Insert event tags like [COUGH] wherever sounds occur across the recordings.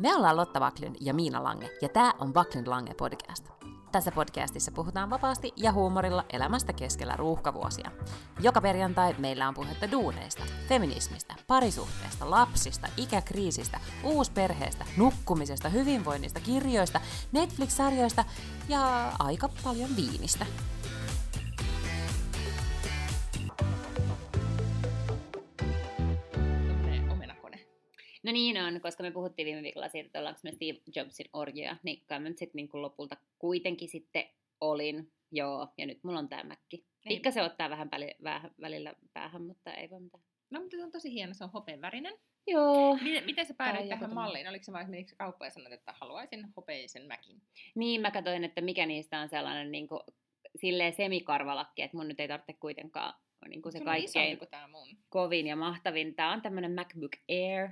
Me ollaan Lotta Vaklin ja Miina Lange, ja tämä on Vaklin Lange podcast. Tässä podcastissa puhutaan vapaasti ja huumorilla elämästä keskellä ruuhkavuosia. Joka perjantai meillä on puhetta duuneista, feminismistä, parisuhteesta, lapsista, ikäkriisistä, uusperheestä, nukkumisesta, hyvinvoinnista, kirjoista, Netflix-sarjoista ja aika paljon viinistä. Koska me puhuttiin viime viikolla siitä, että ollaanko me Steve Jobsin orjia, niin kai mä nyt sitten niin lopulta kuitenkin sitten olin. Joo, ja nyt mulla on tämä mäkki. Pikka se ottaa vähän, väli, vähän välillä päähän, mutta ei voi mitään. No mutta se on tosi hieno, se on hopeenvärinen. Joo. Miten, miten sä päädyit tähän tämmönen. malliin? Oliko se vain menikö kauppaan ja sanoit, että haluaisin hopeisen mäkin? Niin mä katsoin, että mikä niistä on sellainen niin kuin, silleen semikarvalakki, että mun nyt ei tarvitse kuitenkaan niin kuin se on isompi kaikkein kuin tää mun. kovin ja mahtavin. Tämä on tämmöinen MacBook Air,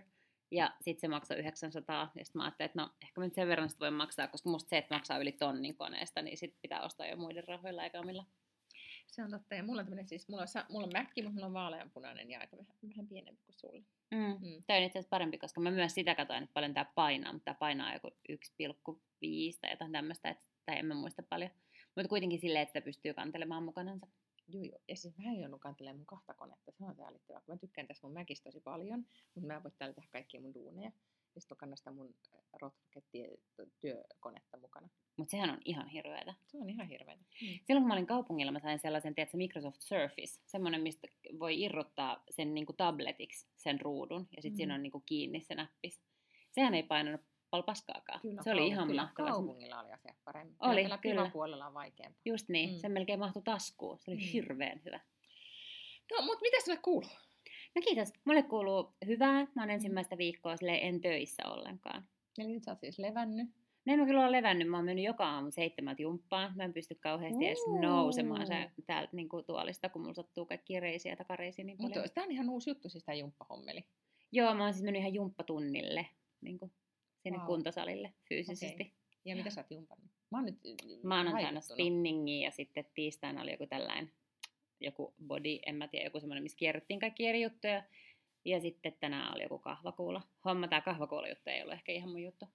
ja sitten se maksoi 900, ja sitten mä ajattelin, että no ehkä mä nyt sen verran sitä voin maksaa, koska musta se, että maksaa yli tonnin koneesta, niin sitten pitää ostaa jo muiden rahoilla eikä omilla. Se on totta. Ja mulla on tämmönen siis, mulla on, mulla on mäkki, mutta mulla on vaaleanpunainen ja aika vähän, vähän pienempi kuin sulla. Mm. Mm. Tämä on itse asiassa parempi, koska mä myös sitä katsoin, että paljon tämä painaa, mutta tämä painaa joku 1,5 tai jotain tämmöistä, että, tai en mä muista paljon. Mutta kuitenkin silleen, että pystyy kantelemaan mukanansa. Joo, joo. Ja siis mä en joudun kantelemaan mun kahta konetta. Se on säällittävää, kun mä tykkään tästä mun mäkistä tosi paljon, mutta mä en voi täällä tehdä kaikkia mun duuneja. Ja sitten kannan sitä mun rotkettien työkonetta mukana. Mutta sehän on ihan hirveätä. Se on ihan hirveätä. Silloin kun mä olin kaupungilla, mä sain sellaisen, tiedätkö, Microsoft Surface, semmoinen, mistä voi irrottaa sen niin kuin tabletiksi, sen ruudun, ja sitten siinä Mhm. on niin kuin kiinni se näppis. Sehän ei painanut paljon paskaakaan. Kyllä, se oli kaup- ihan kyllä, mahtava. Kaupungilla oli asiat paremmin. Oli, Täällä kyllä. puolella on vaikeampaa. Just niin, Mm. mm. se melkein mahtui taskuun. Se oli Mm. mm. hirveän hyvä. No, mutta mitä sulle kuuluu? No kiitos. Mulle kuuluu hyvää. Mä oon ensimmäistä viikkoa en töissä ollenkaan. Eli nyt sä oot siis levännyt. No en mä kyllä ole levännyt. Mä oon mennyt joka aamu seitsemältä jumppaan. Mä en pysty kauheasti edes Uu. nousemaan se, täältä niin kuin tuolista, kun mulla sattuu kaikki reisiä ja takareisiä niin paljon. Mutta tämä on ihan uusi juttu, siis tämä jumppahommeli. Joo, mä oon siis mennyt ihan jumppatunnille, niin kuin sinne wow. kuntosalille fyysisesti. Okei. Ja mitä sä oot jumpannut? Mä oon nyt Maanantaina vaikuttunut. spinningiä ja sitten tiistaina oli joku tällainen, joku body, en mä tiedä, joku semmoinen, missä kierrettiin kaikki eri juttuja. Ja sitten tänään oli joku kahvakuula. Homma, tää kahvakuula juttu ei ollut ehkä ihan mun juttu.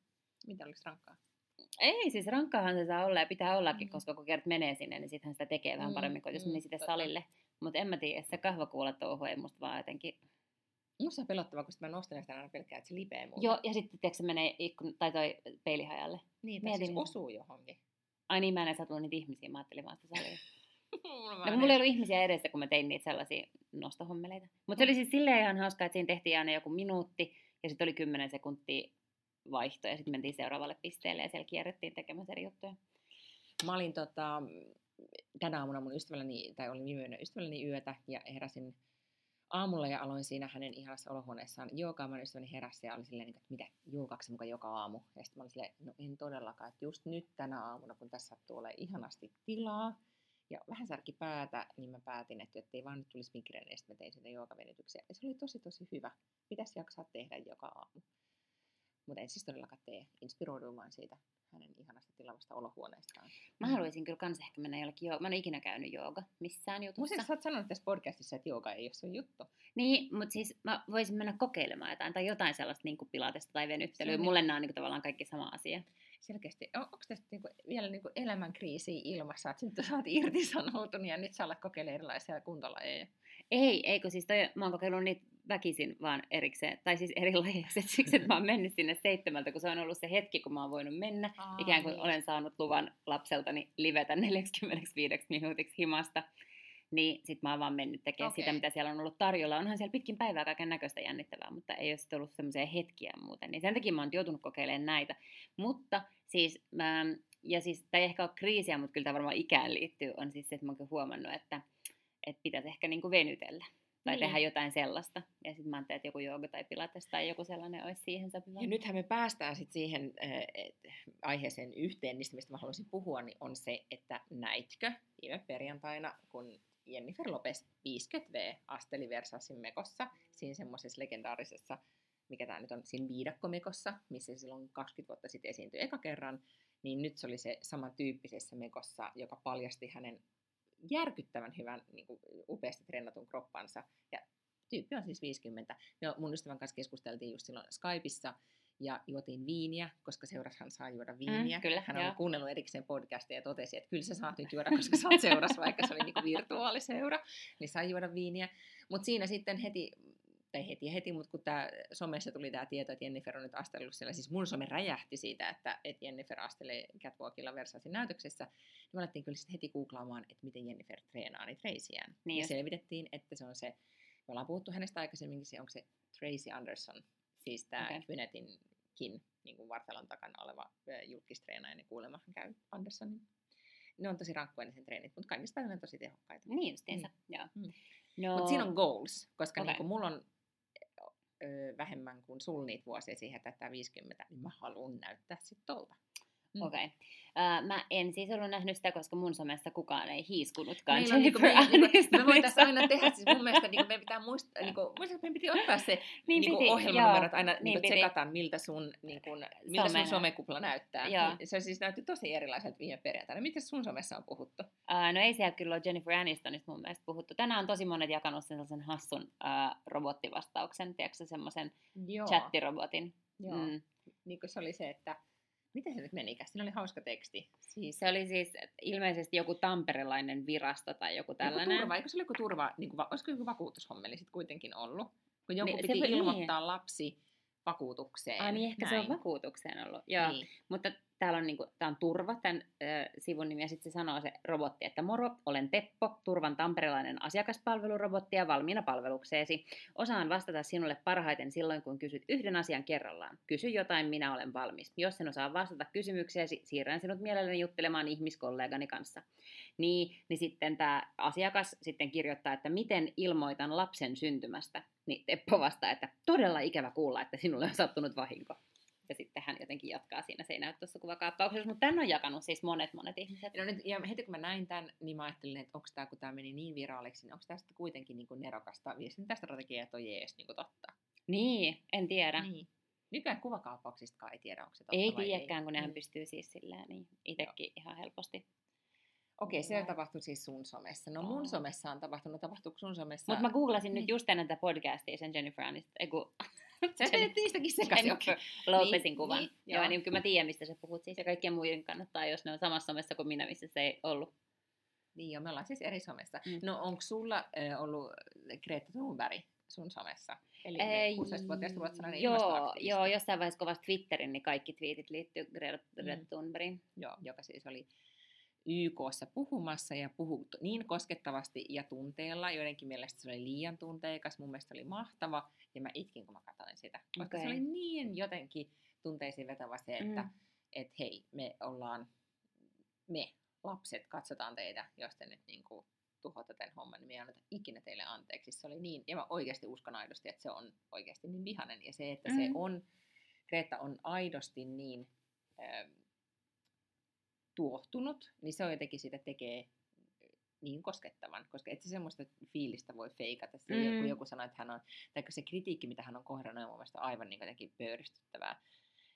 Mitä oliko rankkaa? Ei, siis rankkaahan se saa olla ja pitää ollakin, Mm. mm. koska kun kerran menee sinne, niin sittenhän sitä tekee vähän Mm, paremmin kuin jos mm, menee sitten totta. salille. Mutta en mä tiedä, se kahvakuula touhu ei musta vaan jotenkin... Musta on pelottavaa, kun mä nostan sitä aina pelkää, että se lipee mulle. Joo, ja sitten tiedätkö, se menee ikkun, tai toi peilihajalle. niin, tai mietin siis osuu johonkin. Ai niin, mä en edes ajatellut niitä ihmisiä, mä ajattelin vaan sitä salia. mulla [LAUGHS] No, mulla ei ollut ihmisiä edessä, kun mä tein niitä sellaisia nostohommeleita. Mutta se oli siis silleen ihan hauskaa, että siinä tehtiin aina joku minuutti, ja sitten oli 10 sekuntia vaihto, ja sitten mentiin seuraavalle pisteelle, ja siellä kierrettiin tekemässä eri juttuja. Mä olin tota, tänä aamuna mun ystävälläni, tai olin viime ystävälläni yötä, ja heräsin aamulla ja aloin siinä hänen ihanassa olohuoneessaan joogaa. Mä ystäväni heräsi ja oli silleen, niin että mitä, joogaksi mukaan joka aamu? Ja sitten mä olin silleen, no en todellakaan, että just nyt tänä aamuna, kun tässä sattuu olemaan ihanasti tilaa, ja vähän särki päätä, niin mä päätin, että ei vaan nyt tulisi sitten mä tein siitä joogavenytyksiä. Ja se oli tosi tosi hyvä. Pitäisi jaksaa tehdä joka aamu. Mutta en siis todellakaan tee. Inspiroiduin vaan siitä hänen ihanasta tilavasta olohuoneestaan. Mä haluaisin kyllä kans ehkä mennä jollekin jooga. Mä en ole ikinä käynyt jooga missään jutussa. Muistaakseni sä oot sanonut tässä podcastissa, että jooga ei ole sun juttu. Niin, mutta siis mä voisin mennä kokeilemaan jotain, tai jotain sellaista niin pilatesta tai venyttelyä. Mulle nämä on niin tavallaan kaikki sama asia. Selkeästi. On, onko tästä niinku vielä niinku elämänkriisiä ilmassa, että nyt sä oot irtisanoutunut ja nyt sä alat kokeilemaan erilaisia kuntolajeja? Ei, eikö siis toi, mä oon kokeillut niitä väkisin vaan erikseen, tai siis eri lajeissa, et siksi, että mä oon mennyt sinne seitsemältä, kun se on ollut se hetki, kun mä oon voinut mennä. Aa, Ikään kuin niin. olen saanut luvan lapseltani livetä 45 minuutiksi himasta. Niin sit mä oon vaan mennyt tekemään okay. sitä, mitä siellä on ollut tarjolla. Onhan siellä pitkin päivää kaiken näköistä jännittävää, mutta ei ole sitten ollut semmoisia hetkiä muuten. Niin sen takia mä oon joutunut kokeilemaan näitä. Mutta siis, mä, ja siis, tai ehkä ole kriisiä, mutta kyllä tämä varmaan ikään liittyy, on siis se, että mä oon huomannut, että, että pitäisi ehkä niinku venytellä. Tai Niin. tehdä jotain sellaista. Ja sitten mä ajattelin, että joku jooga tai pilates tai joku sellainen olisi siihen sopiva. Ja nythän me päästään sitten siihen äh, aiheeseen yhteen, niistä mistä mä haluaisin puhua, niin on se, että näitkö viime perjantaina, kun Jennifer Lopez 50V asteli Versassin mekossa, siinä semmoisessa legendaarisessa, mikä tämä nyt on, siinä viidakkomekossa, missä silloin 20 vuotta sitten esiintyi eka kerran, niin nyt se oli se samantyyppisessä mekossa, joka paljasti hänen järkyttävän hyvän, niin kuin, upeasti trennatun kroppansa. Ja tyyppi on siis 50. Me mun ystävän kanssa keskusteltiin just silloin Skypeissa, ja juotiin viiniä, koska seurashan saa juoda viiniä. Mm, kyllä, Hän joo. on kuunnellut erikseen podcastia ja totesi, että kyllä sä saat nyt juoda, koska sä oot seurassa, vaikka se oli niinku virtuaaliseura, niin sai juoda viiniä. Mutta siinä sitten heti, tai heti heti, mutta kun tää, somessa tuli tämä tieto, että Jennifer on nyt astellut siellä, siis mun some räjähti siitä, että, että Jennifer astelee Catwalkilla Versaisin näytöksessä, niin me alettiin kyllä sitten heti googlaamaan, että miten Jennifer treenaa niitä reisiään. Niin ja selvitettiin, että se on se, me ollaan puhuttu hänestä aikaisemminkin, se onko se Tracy Anderson, siis tämä okay. Kvinetinkin niin kuin vartalon takana oleva julkistreenaaja, niin kuulemma hän käy Andersonin. Ne on tosi rankkoja ne sen treenit, mutta kaikista paljon on tosi tehokkaita. Niin justiinsa, joo. Mm. No, Mutta siinä on goals, koska okay. niin mulla on vähemmän kuin sul niitä vuosia siihen täyttää 50, niin mä haluan näyttää sit tolta. Mm. Okei. Okay. Uh, mä en siis ollut nähnyt sitä, koska mun somessa kukaan ei hiiskunutkaan Meillä on niinku, Jennifer me, niinku, me voitaisiin aina tehdä, siis mun mielestä niinku, meidän pitää muistaa, niinku, muistaa, että meidän piti ottaa se [LAUGHS] Niin niinku, piti, ohjelmanumerot aina niin niinku, piti. tsekataan, miltä sun, niinku, miltä Somena. sun somekupla näyttää. Joo. Niin, se siis näytti tosi erilaiselta viime perjantaina. Miten sun somessa on puhuttu? Uh, no ei siellä kyllä ole Jennifer Anistonista mun mielestä puhuttu. Tänään on tosi monet jakanut sen sellaisen hassun uh, robottivastauksen, tiedätkö semmoisen chattirobotin. Joo. Mm. Niin kuin se oli se, että miten se nyt menikään? Siinä oli hauska teksti. Siis, Se oli siis ilmeisesti joku tamperelainen virasto tai joku Joku tällainen. turva, eikö se ole joku turva, niin kuin, olisiko joku vakuutushommeli sitten kuitenkin ollut? Kun joku Niin, piti voi- niin. ilmoittaa lapsi vakuutukseen. Ai niin, ehkä se on Näin. vakuutukseen ollut. Joo. Niin. Mutta täällä on, niinku, tää on Turva, tämän äh, sivun nimi, ja sitten se sanoo se robotti, että moro, olen Teppo, Turvan tamperelainen asiakaspalvelurobotti ja valmiina palvelukseesi. Osaan vastata sinulle parhaiten silloin, kun kysyt yhden asian kerrallaan. Kysy jotain, minä olen valmis. Jos en osaa vastata kysymykseesi, siirrän sinut mielelläni juttelemaan ihmiskollegani kanssa. Niin, niin sitten tämä asiakas sitten kirjoittaa, että miten ilmoitan lapsen syntymästä. Niin Teppo vastaa, että todella ikävä kuulla, että sinulle on sattunut vahinko. Ja sitten hän jotenkin jatkaa siinä, se ei näy tuossa kuvakaappauksessa, mutta tämän on jakanut siis monet monet ihmiset. No nyt, ja heti kun mä näin tämän, niin mä ajattelin, että onko tämä, kun tämä meni niin viraaliksi, niin onko tämä sitten kuitenkin niin kuin nerokasta viestintästrategiaa, että on jees niin kuin totta. Niin, en tiedä. Niin. Nykyään kuvakaappauksistakaan ei tiedä, onko se totta Ei tiedäkään, kun nehän Mm. pystyy siis silleen niin itsekin ihan helposti. Okei, se tapahtui siis sun somessa. No mun Joo. somessa on tapahtunut, tapahtuuko sun somessa? Mutta mä googlasin nyt Niin. just ennen tätä podcastia sen Jennifer Aniston, ei kun Sä teet niistäkin sekaisin. Jennifer. Lopezin Niin, kuvan. niin, joo. joo. niin kyllä mä tiedän, mistä sä puhut siis, ja kaikkien muiden kannattaa, jos ne on samassa somessa kuin minä, missä se ei ollut. Niin joo, me ollaan siis eri somessa. Mm. No onko sulla äh, ollut Greta Thunberg sun somessa? Eli Ei, 16-vuotias ruotsalainen joo, joo, jossain vaiheessa kovasti Twitterin, niin kaikki twiitit liittyy Greta Greta Mm. Thunbergiin. Joo, joka siis oli YKssa puhumassa ja puhui niin koskettavasti ja tunteella. Joidenkin mielestä se oli liian tunteikas, mun mielestä se oli mahtava ja mä itkin, kun mä katsoin sitä. Koska se Okei. oli niin jotenkin tunteisiin vetävä se, että Mm. et hei, me ollaan, me lapset katsotaan teitä, jos te nyt niin kuin tuhoatte tämän homman, niin me ei anneta ikinä teille anteeksi. Se oli niin, ja mä oikeasti uskon aidosti, että se on oikeasti niin vihanen. Ja se, että se Mm. on, Greta on aidosti niin ähm, tuohtunut, niin se on jotenkin sitä tekee niin koskettavan, koska et se semmoista fiilistä voi feikata. Se, mm. Kun joku sanoo, että hän on, tai se kritiikki, mitä hän on kohdannut, on mun mielestä aivan niin jotenkin pöyristyttävää,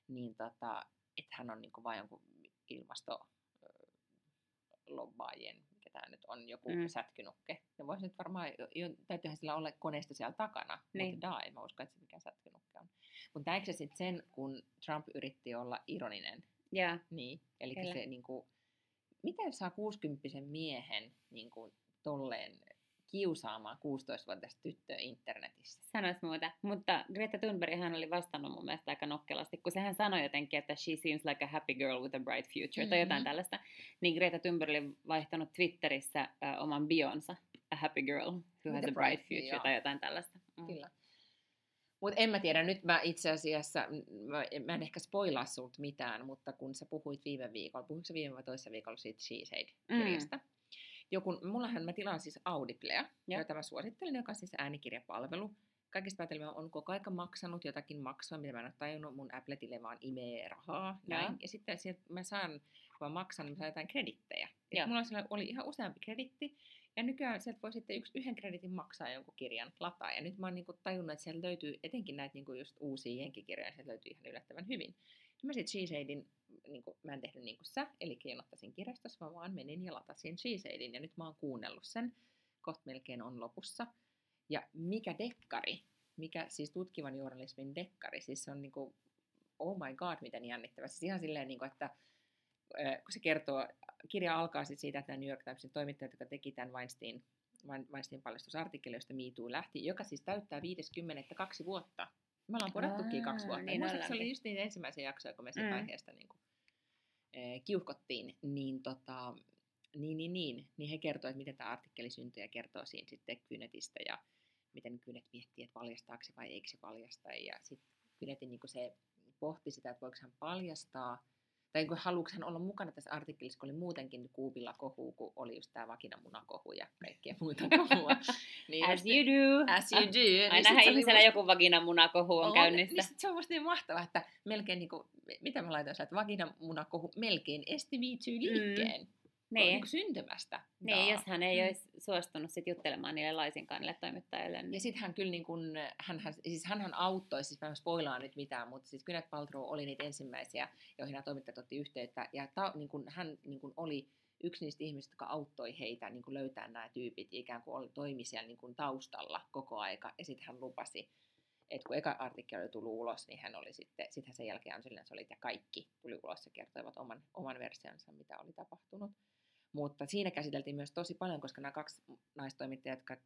niin tota, että hän on niin kuin vain jonkun ilmasto lobbaajien, mikä tämä nyt on, joku Mm. sätkynukke. Ja voisi nyt varmaan, jo, täytyyhän sillä olla koneisto siellä takana, Niin. mutta dai, mä uskon, että se mikä sätkynukke on. Mutta näetkö sä sitten sen, kun Trump yritti olla ironinen Ja, niin, eli se niin kuin, miten saa 60 miehen niin kuin, tolleen kiusaamaan 16-vuotiaista tyttöä internetissä? sanois muuta. Mutta Greta Thunberg hän oli vastannut mun mielestä aika nokkelasti, kun sehän sanoi jotenkin, että she seems like a happy girl with a bright future, mm-hmm. tai jotain Mhm. tällaista. Niin Greta Thunberg oli vaihtanut Twitterissä äh, oman bionsa, a happy girl who has a bright future, joo. tai jotain tällaista. Mm. Kyllä. Mutta en mä tiedä, nyt mä itse asiassa, mä, mä en ehkä spoilaa sulta mitään, mutta kun sä puhuit viime viikolla, puhuitko sä viime vai toisessa viikolla siitä She Said-kirjasta? Mm. Joku, mullahan mä tilaan siis Audiblea, Joo. jota mä suosittelen, joka on siis äänikirjapalvelu. Kaikista päätelmiä on koko aika maksanut jotakin maksua, mitä mä en ole tajunnut, mun Appletille vaan imee rahaa. Joo. Näin. Ja sitten sieltä mä saan, kun mä maksan, niin mä saan jotain kredittejä. Ja mulla oli ihan useampi kreditti, ja nykyään sieltä voi sitten yksi, yhden kreditin maksaa jonkun kirjan lataa. Ja nyt mä oon niinku tajunnut, että sieltä löytyy etenkin näitä niinku just uusia jenkikirjoja, sieltä löytyy ihan yllättävän hyvin. Ja mä sitten Sheeshadin, niinku, mä en tehnyt niin kuin sä, eli jonottasin kirjastossa, mä vaan menin ja latasin Sheeshadin. Ja nyt mä oon kuunnellut sen, kohta melkein on lopussa. Ja mikä dekkari, mikä siis tutkivan journalismin dekkari, siis se on niinku oh my god, miten jännittävä. Siis ihan silleen, niin kuin, että kun se kertoo, kirja alkaa sit siitä, että New York Timesin toimittajat, jotka teki tämän Weinstein, Weinstein paljastusartikkeli, josta MeToo lähti, joka siis täyttää 50 kaksi vuotta. Me ollaan podattukin kaksi vuotta. niin Niin se oli just niitä ensimmäisiä jaksoja, kun me siitä Mm. aiheesta niin kuin, eh, kiuhkottiin, niin, tota, niin, niin, niin, niin he kertoivat, että miten tämä artikkeli syntyi ja kertoo siinä sitten Kynetistä ja miten Kynet miettii, että paljastaako se vai eikö se paljasta. Ja sitten Kynetin niin se pohti sitä, että voiko hän paljastaa, tai niin haluuko hän olla mukana tässä artikkelissa, kun oli muutenkin kuupilla kohu, kun oli just tämä vakinamunakohu ja kaikkea muuta [LAUGHS] kohua. Niin As you do. As you do. Niin se oli ihmisellä joku vaginamunakohu on, käynnissä. Niin sit se on musta niin mahtavaa, että melkein niin kuin, mitä mä laitoin että vaginamunakohu melkein esti Me Too-liikkeen. Mm. Niin. Niin syntymästä. Niin, jos hän ei Mm. olisi suostunut sit juttelemaan niille laisinkaan niille toimittajille. Ja Niin. sitten hän kyllä niin kuin, hänhän, siis hänhän auttoi, siis mä en spoilaa nyt mitään, mutta siis Gwyneth Paltrow oli niitä ensimmäisiä, joihin nämä toimittajat otti yhteyttä. Ja ta, niin kuin, hän niin kuin oli yksi niistä ihmisistä, jotka auttoi heitä niin kuin löytää nämä tyypit, ja ikään kuin oli, toimi siellä niin kuin taustalla koko aika. Ja sitten hän lupasi, että kun eka artikkeli oli tullut ulos, niin hän oli sitten, sitten sen jälkeen Angelina Jolie ja kaikki tuli ulos ja kertoivat oman, oman versionsa, mitä oli tapahtunut. Mutta siinä käsiteltiin myös tosi paljon, koska nämä kaksi naistoimittajaa, jotka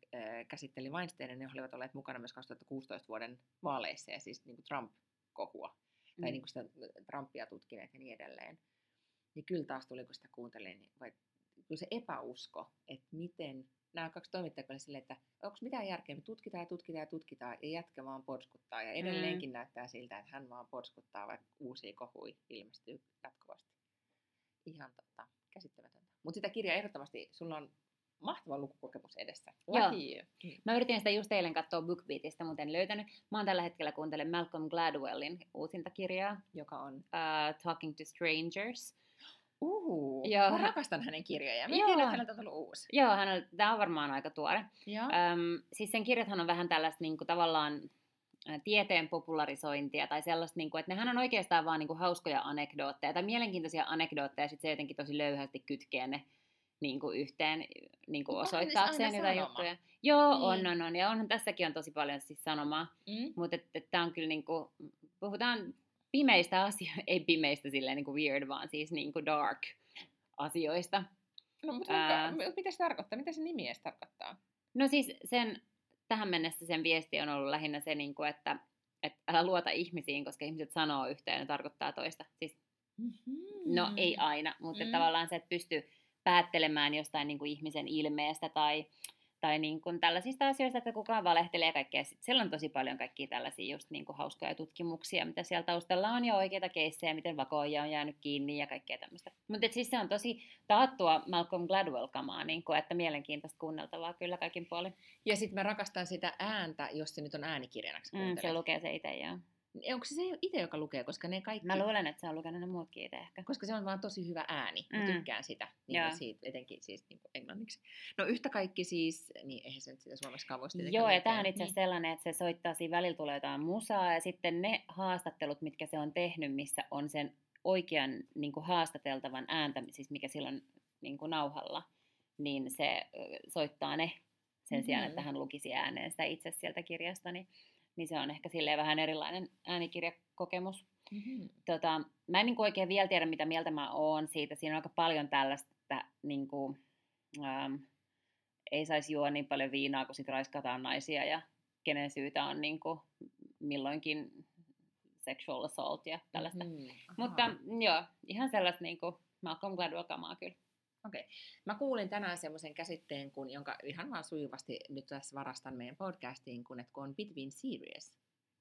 käsitteli Weinsteinin, ne olivat olleet mukana myös 2016 vuoden vaaleissa ja siis niin kuin Trump-kohua. Mm. Tai niin kuin sitä Trumpia tutkineet ja niin edelleen. Niin kyllä taas tuli, kun sitä kuuntelin, niin vai, kyllä se epäusko, että miten nämä kaksi toimittajaa oli silleen, että onko mitään järkeä, me tutkitaan ja tutkitaan ja tutkitaan ja jätkä vaan porskuttaa. Ja edelleenkin mm. näyttää siltä, että hän vaan porskuttaa, vaikka uusia kohuja ilmestyy jatkuvasti. Ihan tota, käsittämätöntä. Mutta sitä kirjaa ehdottomasti, sulla on mahtava lukukokemus edessä. Joo. You. Mä yritin sitä just eilen katsoa BookBeatista, mutta en löytänyt. Mä oon tällä hetkellä kuuntelen Malcolm Gladwellin uusinta kirjaa, Joka on... uh, Talking to Strangers. Uhu, Joo. mä rakastan hänen kirjojaan. Mä en Joo. tiedä, että häneltä on tullut uusi. Joo, hän on, tää on varmaan aika tuore. Joo. Öm, siis sen kirjathan on vähän tällaista niin kuin, tavallaan tieteen popularisointia tai sellaista, niin kuin, että nehän on oikeastaan vaan niin kuin, hauskoja anekdootteja tai mielenkiintoisia anekdootteja, ja sitten se jotenkin tosi löyhästi kytkee ne niin kuin, yhteen niin kuin, onhan osoittaakseen jotain juttuja. Joo, Niin. on, on, on. Ja onhan tässäkin on tosi paljon siis sanomaa, Mm. mutta tämä on kyllä, niin kuin, puhutaan pimeistä asioista, [LAUGHS] ei pimeistä silleen niin kuin weird, vaan siis niin kuin dark asioista. No, mutta Ää. mitä se tarkoittaa? Mitä se nimi edes tarkoittaa? No siis sen, tähän mennessä sen viesti on ollut lähinnä se, niin kuin, että, että älä luota ihmisiin, koska ihmiset sanoo yhtä ja ne tarkoittaa toista. Siis, no ei aina, mutta mm. tavallaan se, että pystyy päättelemään jostain niin kuin ihmisen ilmeestä tai, tai niin kuin tällaisista asioista, että kukaan valehtelee ja kaikkea. Sitten siellä on tosi paljon kaikkia tällaisia just niin kuin hauskoja tutkimuksia, mitä siellä taustalla on ja oikeita keissejä, miten vakoja on jäänyt kiinni ja kaikkea tämmöistä. Mutta siis se on tosi taattua Malcolm Gladwell-kamaa, niin kuin, että mielenkiintoista kuunneltavaa kyllä kaikin puolin. Ja sitten mä rakastan sitä ääntä, jos se nyt on äänikirjana. kun sä Mm, se lukee se itse, joo. Onko se se itse, joka lukee, koska ne kaikki... Mä luulen, että se on lukenut ne muutkin itse ehkä. koska se on vaan tosi hyvä ääni. Mä Mm. tykkään sitä, niin Joo. kuin siitä, etenkin siis niin kuin englanniksi. No yhtä kaikki siis, niin eihän se nyt sitä suomeksi voisi Joo, ja on itse asiassa Niin. sellainen, että se soittaa siinä välillä tulee jotain musaa, ja sitten ne haastattelut, mitkä se on tehnyt, missä on sen oikean niin kuin haastateltavan ääntä, siis mikä silloin niin kuin nauhalla, niin se soittaa ne sen sijaan, Mhm. että hän lukisi ääneen sitä itse sieltä kirjasta, niin, niin se on ehkä silleen vähän erilainen äänikirjakokemus. Mhm. tota, mä en niin kuin oikein vielä tiedä, mitä mieltä mä oon siitä. Siinä on aika paljon tällaista, että niin kuin, ähm, ei saisi juoda niin paljon viinaa, kun sit raiskataan naisia ja kenen syytä on niin kuin, milloinkin sexual assault ja tällaista. Mm-hmm. Mhm. Mutta joo, ihan sellaista niin kuin Malcolm Gladwell-kamaa kyllä. Mä kuulin tänään semmoisen käsitteen, kun, jonka ihan vaan sujuvasti nyt tässä varastan meidän podcastiin, kun, että kun on between serious,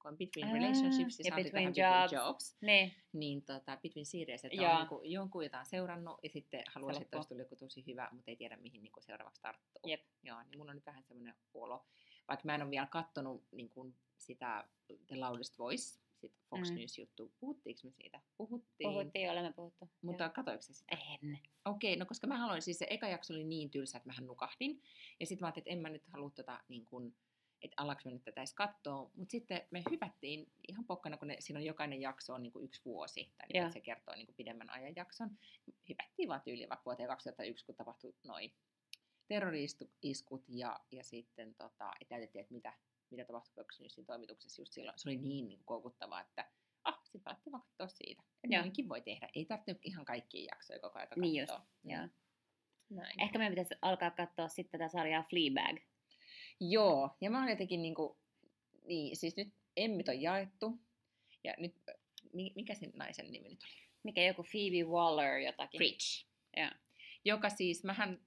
kun on between Aa, relationships ja, ja between jobs. between jobs, Niin, niin tota, between serious, että Joo. on niinku jonkun, jota on seurannut ja sitten haluaisi, että olisi tullut joku tosi hyvä, mutta ei tiedä mihin niinku seuraavaksi tarttuu. Jep. Joo, niin mulla on nyt vähän semmoinen olo, vaikka mä en ole vielä kattonut niin kuin sitä The Loudest Voice, sit Fox Mm. News-juttu. Puhuttiinko me siitä? Puhuttiin. puhuttiin, olemme puhuttu. Mutta katoiko sä sitä? En. Okei, no koska mä haluan, siis se eka jakso oli niin tylsä, että mähän nukahdin. Ja sitten mä ajattelin, että en mä nyt halua tota, niin kun, että alaks mä nyt tätä edes katsoa. Mutta sitten me hypättiin ihan pokkana, kun ne, siinä on jokainen jakso on niin kuin yksi vuosi. Tai niin, se kertoo niin kuin pidemmän ajan jakson. Hypättiin vaan tyyliin vaikka vuoteen 2001, kun tapahtui noin terroriiskut ja, ja sitten tota, et näytettiin, että mitä, mitä tapahtui Fox Newsin toimituksessa just silloin. Se oli niin, niin koukuttavaa, että ah, sitten alettiin vaan katsoa siitä. Ja Joo. noinkin voi tehdä. Ei tarvitse ihan kaikkia jaksoja koko ajan katsoa. Niin just, joo. Näin. Ehkä meidän pitäisi alkaa katsoa sitten tätä sarjaa Fleabag. Joo, ja mä oon jotenkin niinku, niin, siis nyt emmit on jaettu, ja nyt, mi- mikä sen naisen nimi nyt oli? Mikä joku Phoebe Waller jotakin. Preach. Joo. Joka siis, mähän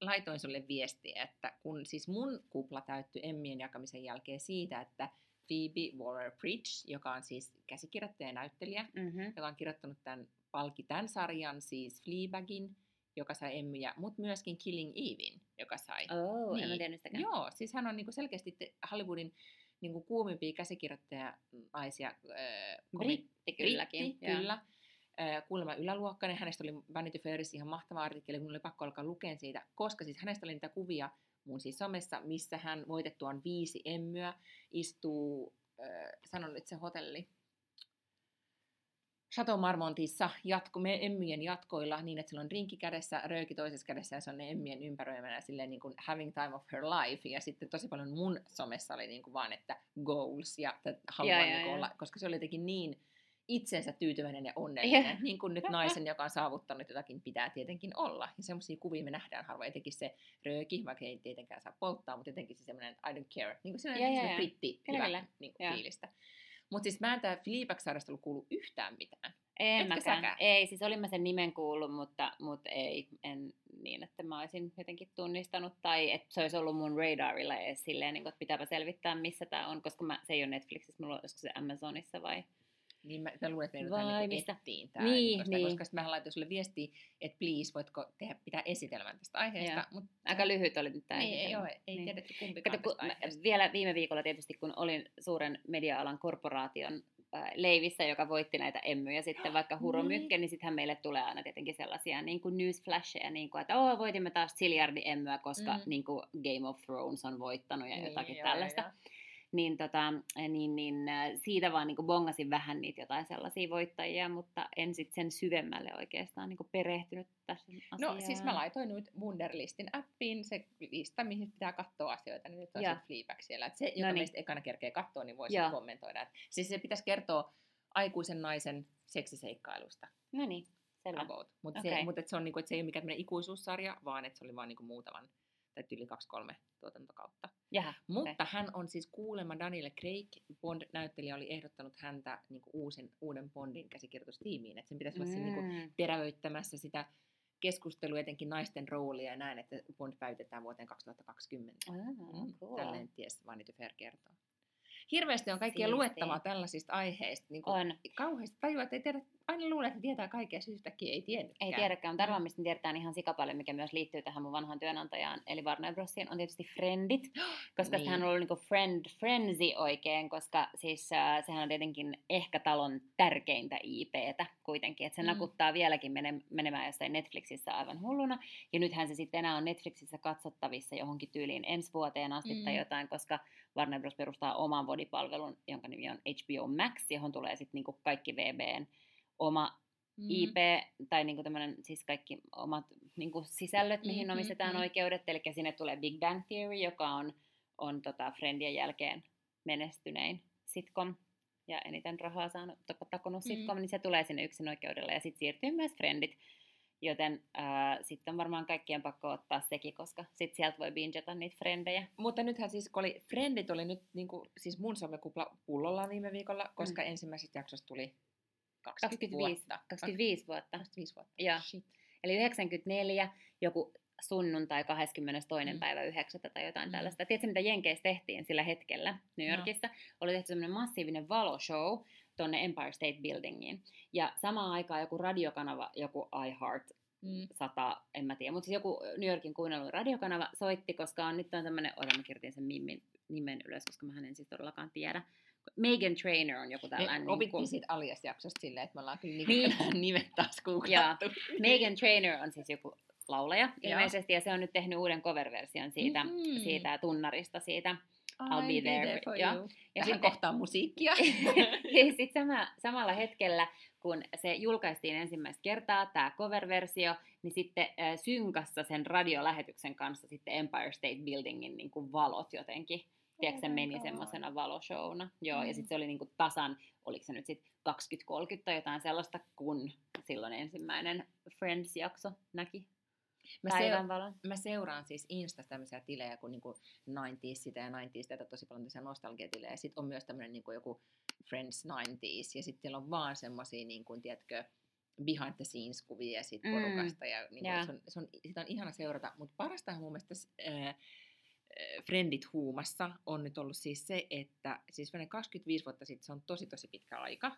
laitoin sulle viestiä, että kun siis mun kupla täyttyi Emmien jakamisen jälkeen siitä, että Phoebe Waller-Bridge, joka on siis käsikirjoittaja ja näyttelijä, Mm-hmm. joka on kirjoittanut tämän, palki tämän sarjan, siis Fleabagin, joka sai Emmyjä, mutta myöskin Killing Evein, joka sai. Oh, en mä Niin. tiennyt sitäkään. Joo, siis hän on niinku selkeästi te- Hollywoodin niinku kuumimpia käsikirjoittajanaisia. Äh, Britti kylläkin. Britti, kyllä. Kuulemma yläluokkainen. Hänestä oli Vanity Fairissa ihan mahtava artikkeli, kun oli pakko alkaa lukea siitä, koska siis hänestä oli niitä kuvia mun siis somessa, missä hän voitettuaan viisi emmyä istuu, äh, sanon nyt se hotelli, Chateau Marmontissa jatko, me emmien jatkoilla niin, että sillä on rinkki kädessä, rööki toisessa kädessä ja se on ne emmien ympäröimänä silleen niin kuin having time of her life. Ja sitten tosi paljon mun somessa oli niin kuin vaan, että goals ja että haluan niin joo, kuin joo. olla, koska se oli jotenkin niin itsensä tyytyväinen ja onnellinen, Joo. niin kuin nyt naisen, joka on saavuttanut jotakin, pitää tietenkin olla. Ja semmoisia kuvia me nähdään harvoin, etenkin se rööki, vaikka ei tietenkään saa polttaa, mutta jotenkin se semmoinen I don't care, niin kuin sellainen, joo, sellainen joo. britti, Kyllä, hyvä niin kuin Joo. fiilistä. Mutta siis mä en tää Fleabag-sarjasta ollut kuullut yhtään mitään. En Etkö mäkään. säkään? Ei, siis olin mä sen nimen kuullut, mutta, mutta ei en niin, että mä olisin jotenkin tunnistanut tai että se olisi ollut mun radarilla edes silleen, niin kuin, että pitääpä selvittää, missä tämä on, koska mä, se ei ole Netflixissä, mulla on olisiko se Amazonissa vai... Niin mä, mä luulen, että me Vai joudutaan niin ettiin tää, Niin, koska, niin. koska sitten mä laitoin sulle viestiä, että please, voitko tehdä, pitää esitelmän tästä aiheesta. Joo. Mut, Aika lyhyt oli nyt tämä Niin, ei, ole, ei Niin. tiedetty kumpikaan Kato, kun tästä aiheesta. vielä viime viikolla tietysti, kun olin suuren media-alan korporaation äh, leivissä, joka voitti näitä emmyjä sitten vaikka Huro Niin. Niin sittenhän meille tulee aina tietenkin sellaisia niin kuin newsflasheja, niin kuin, että oh, voitimme taas siljardi emmyä, koska Mm. niin kuin Game of Thrones on voittanut ja jotakin joo, tällaista. joo. Niin, tota, niin, niin äh, siitä vaan niin bongasin vähän niitä jotain sellaisia voittajia, mutta en sitten sen syvemmälle oikeastaan niin perehtynyt tässä asiaan. No siis mä laitoin nyt Wunderlistin appiin se lista, mihin pitää katsoa asioita, niin nyt on se Fleabag siellä. Et se, joka Noniin. meistä ekana kerkee katsoa, niin voi Joo. sitten kommentoida. Et, siis se pitäisi kertoa aikuisen naisen seksiseikkailusta. No niin, selvä. about. Mutta Okei. se, mut et se, on niinku, et se ei ole mikään ikuisuussarja, vaan että se oli vaan niinku muutaman tai yli kaksi-kolme tuotantokautta. Jaha, Mutta hän on siis kuulemma Daniel Craig, Bond-näyttelijä oli ehdottanut häntä niinku uusin, uuden Bondin käsikirjoitustiimiin. Että sen pitäisi olla se niinku Mm. terävöittämässä sitä keskustelua, etenkin naisten roolia ja näin, että Bond päytetään vuoteen 2020. Ah, Mm, cool. Tälleen ties Vanity Fair kertoo. Hirveästi on kaikkea Siistiä. luettavaa tällaisista aiheista. Niin kuin On. Kauheasti tajua, että ei tiedä, aina luulee, että tietää kaikkea, siis yhtäkkiä ei tiennytkään. Ei tiedäkään, mutta arvaan, mistä tiedetään ihan sikapaljon, mikä myös liittyy tähän mun vanhaan työnantajaan, eli Warner Brosiin, on tietysti Friendit, [GASPS] koska Niin. sehän on ollut niinku friend, frenzy oikein, koska siis äh, sehän on tietenkin ehkä talon tärkeintä IPtä kuitenkin, että se mm. nakuttaa vieläkin mene, menemään jossain Netflixissä aivan hulluna, ja nythän se sitten enää on Netflixissä katsottavissa johonkin tyyliin ensi vuoteen asti Mm. tai jotain, koska Warner Bros. perustaa oman vodipalvelun, jonka nimi on HBO Max, johon tulee sitten niinku kaikki VBn oma Mm. IP tai niinku tämmönen, siis kaikki omat niinku sisällöt, mihin Mm, mm, omistetaan mm. oikeudet. Eli sinne tulee Big Bang Theory, joka on, on tota Friendien jälkeen menestynein sitcom ja eniten rahaa saanut, tak- takonut Mm. sitcom, niin se tulee sinne yksin oikeudella. Ja sitten siirtyy myös Friendit, joten äh, sitten on varmaan kaikkien pakko ottaa sekin, koska sitten sieltä voi bingata niitä Frendejä. Mutta nythän siis, kun oli, Friendit oli nyt niinku, siis mun somekupla pullolla viime viikolla, koska mm. ensimmäisestä jaksosta tuli 20 25, vuotta. 25 vuotta. 25 vuotta. Joo. Shit. Eli 94, joku sunnuntai 22. Mm. päivä 9. tai jotain Mm. tällaista. Tiedätkö, mitä Jenkeissä tehtiin sillä hetkellä New No. Yorkissa? Oli tehty semmoinen massiivinen valoshow tuonne Empire State Buildingiin. Ja samaan aikaan joku radiokanava, joku iHeart Mm. 100, en mä tiedä, mutta siis joku New Yorkin kuunnellut radiokanava soitti, koska on, nyt on tämmöinen, ota mä kirjoitin sen Mimmin nimen ylös, koska mä en siis todellakaan tiedä. Megan Trainer on joku Me tällainen. opittiin kuin- siitä alias-jaksosta silleen, että me ollaan kyllä Niin. [LAUGHS] niin. nimet taas googlattu. Megan Trainer on siis joku laulaja ilmeisesti, ja se on nyt tehnyt uuden cover-version siitä, Mhm. mm-hmm. siitä tunnarista, siitä. I'll be I'll there for- joo. you. Ja sitten- kohtaa musiikkia. [LAUGHS] ja sit sama, samalla hetkellä, kun se julkaistiin ensimmäistä kertaa, tämä cover-versio, niin sitten äh, synkassa sen radiolähetyksen kanssa sitten Empire State Buildingin niin kuin valot jotenkin. Tiedätkö, se meni semmoisena valoshowna. Joo, ja Mm. sitten se oli niinku tasan, oliko se nyt sitten 20-30 tai jotain sellaista, kun silloin ensimmäinen Friends-jakso näki Mä, seur- mä seuraan siis Instasta tämmöisiä tilejä kuin niinku 90s sitä ja 90s tätä tosi paljon tämmöisiä nostalgiatilejä. Sitten on myös tämmöinen niinku joku Friends 90s ja sitten siellä on vaan semmosia niin kuin, tiedätkö, behind the scenes kuvia siitä Mm, porukasta ja niin jaa. kuin, se on, se on, sitä on ihana seurata, mutta parastahan mun mielestä ää, ää, Friendit huumassa on nyt ollut siis se, että siis semmoinen 25 vuotta sitten se on tosi tosi pitkä aika,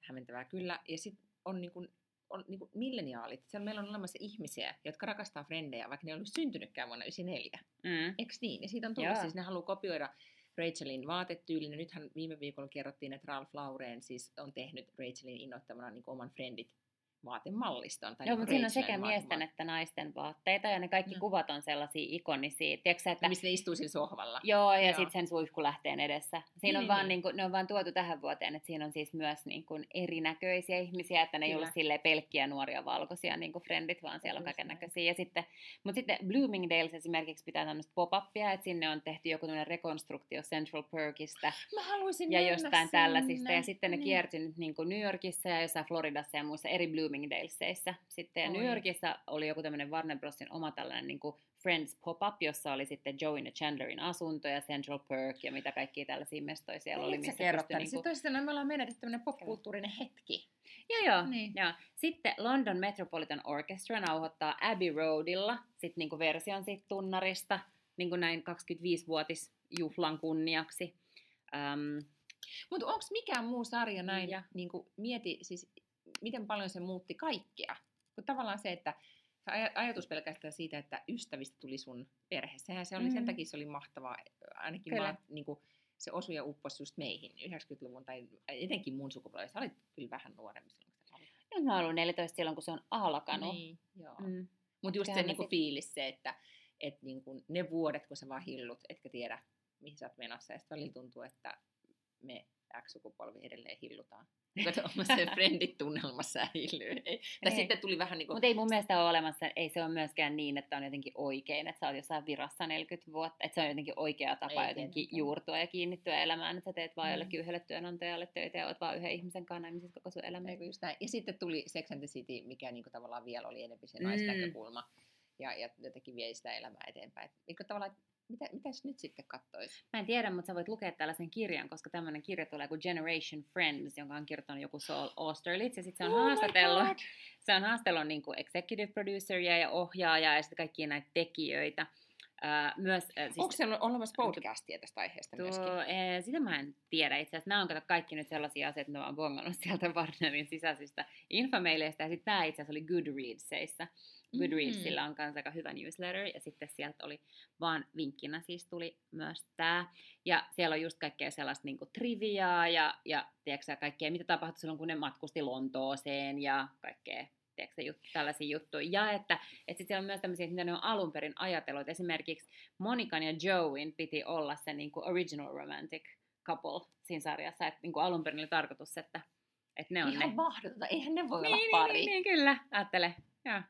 hämmentävää kyllä, ja sitten on niin kuin, on niin kuin milleniaalit. Siellä meillä on olemassa ihmisiä, jotka rakastaa frendejä, vaikka ne ei ollut syntynytkään vuonna 94. Mm. Eikö niin? Ja siitä on tullut, Joo. siis ne haluaa kopioida Rachelin vaatetyylin. Ja nythän viime viikolla kerrottiin, että Ralph Lauren siis on tehnyt Rachelin innoittamana niin oman friendit vaatemalliston. Tai Joo, mutta siinä on sekä miesten että naisten vaatteita, ja ne kaikki Mm. kuvat on sellaisia ikonisia. Tiedätkö, että Missä ne istuu sillä sohvalla. Joo, ja sitten sen suihkulähteen edessä. Siinä Niin, on niin, vaan, niin. niin ne on vaan tuotu tähän vuoteen, että siinä on siis myös niin kuin erinäköisiä ihmisiä, että ne ei Kyllä. ollut silleen pelkkiä nuoria valkoisia niin kuin friendit, vaan siellä on kaiken näköisiä. Ja sitten, mutta sitten Bloomingdale's esimerkiksi pitää tämmöistä pop-upia, että sinne on tehty joku tämmöinen rekonstruktio Central Perkista Mä haluaisin ja jostain sinne. tällaisista. Ja sitten ne Niin. kiertyi nyt niin kuin New Yorkissa ja jossain Floridassa ja muissa eri Bloomingdaleseissa. Sitten ja New. Yorkissa oli joku tämmöinen Warner Brosin oma tällainen niin kuin Friends pop-up, jossa oli sitten Joeyn ja Chandlerin asunto ja Central Perk ja mitä kaikkia tällaisia mestoja siellä oli. Missä kerrot pystyi tämän. niinku- Sitten sanoen me ollaan menetetty tämmöinen popkulttuurinen hetki. Joo, joo. Niin. joo. Sitten London Metropolitan Orchestra nauhoittaa Abbey Roadilla sit niinku version siitä tunnarista niinku näin 25-vuotisjuhlan kunniaksi. Um, Mutta onko mikään muu sarja näin, Ja. ja. niin kuin mieti siis, miten paljon se muutti kaikkea? Kun tavallaan se, että se aj- ajatus pelkästään siitä, että ystävistä tuli sun perhe, sehän se oli, sen Mm. takia se oli mahtavaa. Ainakin Kyllä. mä, niin kuin, se osui ja upposi just meihin 90-luvun, tai etenkin mun sukupolvessa. Sä olit kyllä vähän nuorempi silloin, kun se oli. nyt mä ollut 14 silloin, kun se on alkanut. Niin, joo. Mm. Mutta just se Kyllähän mä niinku sit- fiilis se, että et niinku ne vuodet, kun sä vaan hillut, etkä tiedä, mihin sä oot menossa. Ja sitten välillä tuntuu, että me X-sukupolvi edelleen hillutaan. [LAUGHS] Omassa se friendit tunnelma säilyy. Ei. Tai Niin. sitten tuli vähän niin kuin... Mutta ei mun mielestä ole olemassa, ei se ole myöskään niin, että on jotenkin oikein, että sä oot jossain virassa 40 vuotta, että se on jotenkin oikea tapa Ei jotenkin tietenkään. juurtua ja kiinnittyä elämään, että sä teet vaan Mm. jollekin yhdelle työnantajalle töitä ja oot vaan yhden ihmisen kanssa naimisissa koko sun elämä. Eikö just näin. Ja sitten tuli Sex and the City, mikä niinku tavallaan vielä oli enemmän se Mm. naisnäkökulma. Ja, ja jotenkin vie sitä elämää eteenpäin. Et Niinku tavallaan, että mitä, mitäs nyt sitten kattois? Mä en tiedä, mutta sä voit lukea tällaisen kirjan, koska tämmöinen kirja tulee kuin Generation Friends, jonka on kirjoittanut joku Saul Austerlitz, ja sitten se on Oh haastatellut, se on haastellut niin kuin executive produceria ja ohjaajaa ja sitten kaikkia näitä tekijöitä. Myös, ää, siis, Onko siellä olemassa podcastia tästä aiheesta myöskin? Tuo, ee, sitä mä en tiedä itse asiassa. Nämä on kato kaikki nyt sellaisia asioita, että ne on bongannut sieltä Warnerin sisäisistä infomaileista. Ja sitten tämä itse asiassa oli Goodreadsissa. Goodreadsilla on myös aika hyvä newsletter. Ja sitten sieltä oli vaan vinkkinä siis tuli myös tämä. Ja siellä on just kaikkea sellaista niinku triviaa ja, ja tiedätkö, kaikkea, mitä tapahtui silloin, kun ne matkusti Lontooseen ja kaikkea tiedätkö, jut, tällaisia juttuja. Ja että, että sit siellä on myös tämmöisiä, että mitä ne on alun perin ajatellut. Esimerkiksi Monikan ja Joeyn piti olla se niin kuin original romantic couple siinä sarjassa. Että niin kuin alun perin oli tarkoitus, että, että ne on Ihan ne. mahdotonta, eihän ne voi niin, olla niin, pari. niin, niin, kyllä, ajattele. Joo.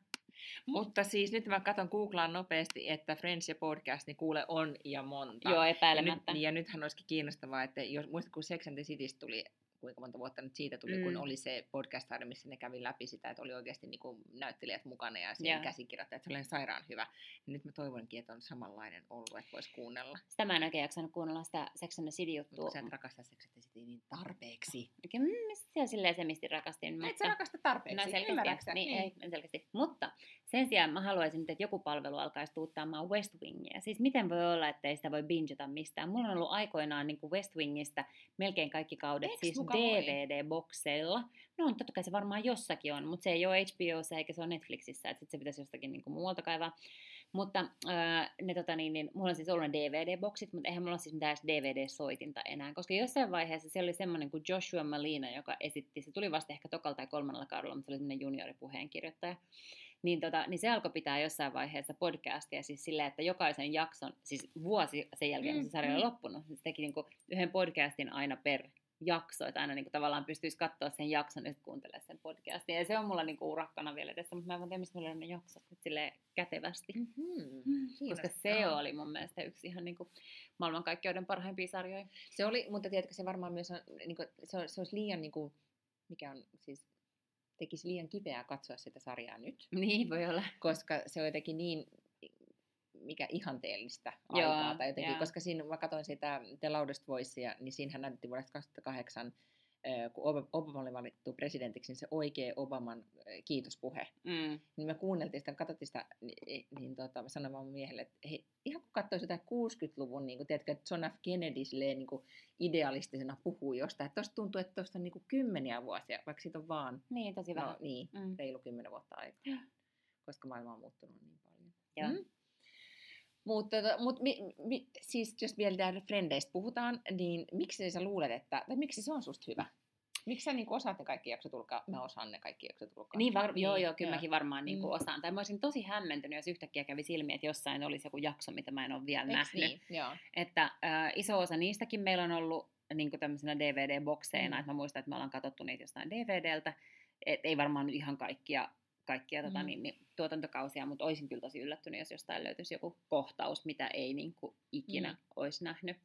Mutta siis nyt mä katson googlaan nopeasti, että Friends ja podcast, niin kuule on ja monta. Joo, ja, nyt, epäilemättä. ja nythän olisikin kiinnostavaa, että jos muistat, kun Sex and the Citystä tuli, kuinka monta vuotta nyt siitä tuli, mm. kun oli se podcast missä ne kävi läpi sitä, että oli oikeasti niin kuin näyttelijät mukana ja siellä Joo. käsikirjoittajat, se oli sairaan hyvä. Ja nyt mä toivonkin, että on samanlainen ollut, että voisi kuunnella. Sitä mä en oikein jaksanut kuunnella sitä Sex and the City-juttua. sä et rakasta Sex and the Cityä niin tarpeeksi. Oikein, mm, se silleen semisti rakastin. Mutta... Et sä rakasta tarpeeksi, No selkeästi, niin, niin. ei, selkeästi. Mutta sen sijaan mä haluaisin että joku palvelu alkaisi tuuttaamaan West Wingia. Siis miten voi olla, että ei sitä voi bingeta mistään? Mulla on ollut aikoinaan niin kuin West Wingistä melkein kaikki kaudet Eiks siis? DVD-bokseilla. No on, totta kai se varmaan jossakin on, mutta se ei ole HBOssa eikä se ole Netflixissä, että sit se pitäisi jostakin niin kuin muualta kaivaa. Mutta äh, ne, tota, niin, niin, mulla on siis ollut ne DVD-boksit, mutta eihän mulla ole siis mitään DVD-soitinta enää, koska jossain vaiheessa siellä oli semmoinen kuin Joshua Malina, joka esitti, se tuli vasta ehkä tokalla tai kolmannella kaudella, mutta se oli semmoinen junioripuheenkirjoittaja. Niin, tota, niin se alkoi pitää jossain vaiheessa podcastia siis silleen, että jokaisen jakson, siis vuosi sen jälkeen, kun se sarja oli Mm, mm. loppunut, niin se teki niinku yhden podcastin aina per jakso, että aina niin kuin, tavallaan pystyisi katsoa sen jakson ja sitten kuuntelemaan sen podcastin. Ja se on mulla niin kuin, urakkana vielä tässä, mutta mä en tiedä, mistä mä löydän ne jaksot nyt silleen kätevästi. Mm-hmm. Mm, koska se oli mun mielestä yksi ihan niin kuin, maailmankaikkeuden parhaimpia sarjoja. Se oli, mutta tiedätkö, se varmaan myös on, niin kuin, se, on, se olisi liian, niin kuin, mikä on siis, tekisi liian kipeää katsoa sitä sarjaa nyt, [LAUGHS] Niin voi olla. koska se on jotenkin niin mikä ihanteellista Joo, aikaa. Tai jotenkin, joo. koska siinä, mä katsoin sitä The Loudest Voicea, niin siinähän näytettiin vuodesta 2008, ö, kun Ob- Obama oli valittu presidentiksi, niin se oikea Obaman kiitospuhe. Mm. Niin me kuunneltiin sitä, katsottiin sitä, niin, niin tota, mä sanoin vaan miehelle, että hei, ihan kun katsoisi jotain 60-luvun, niin kuin, tiedätkö, että John F. Kennedy silleen, niin kuin idealistisena puhuu jostain, että tosta tuntuu, että tuosta on niin kuin kymmeniä vuosia, vaikka siitä on vaan, Niin, tosi vähän. no niin, Mm. reilu kymmenen vuotta aikaa, [GASPS] koska maailma on muuttunut niin paljon. Joo. Mm. Mutta mut, mi, mi, siis jos vielä täällä frendeistä puhutaan, niin miksi sä luulet, että, tai miksi se on susta hyvä? Miksi sä niin osaat ne kaikki jaksot ulkoa? Mä osaan ne kaikki jaksot ulkoa. Niin, var- joo, joo, kyllä mäkin varmaan niin Mm. kuin osaan. Tai mä olisin tosi hämmentynyt, jos yhtäkkiä kävi silmiin, että jossain olisi joku jakso, mitä mä en ole vielä Eiks nähnyt. niin? Joo. Että äh, iso osa niistäkin meillä on ollut niin kuin tämmöisenä DVD-bokseina, Mm. mm. että mä muistan, että me ollaan katsottu niitä jostain DVDltä. Et ei varmaan ihan kaikkia, kaikkia tota, Mm. niin, niin, tuotantokausia, mutta olisin kyllä tosi yllättynyt, jos jostain löytyisi joku kohtaus, mitä ei niin kuin, ikinä Mm. mm. olisi nähnyt.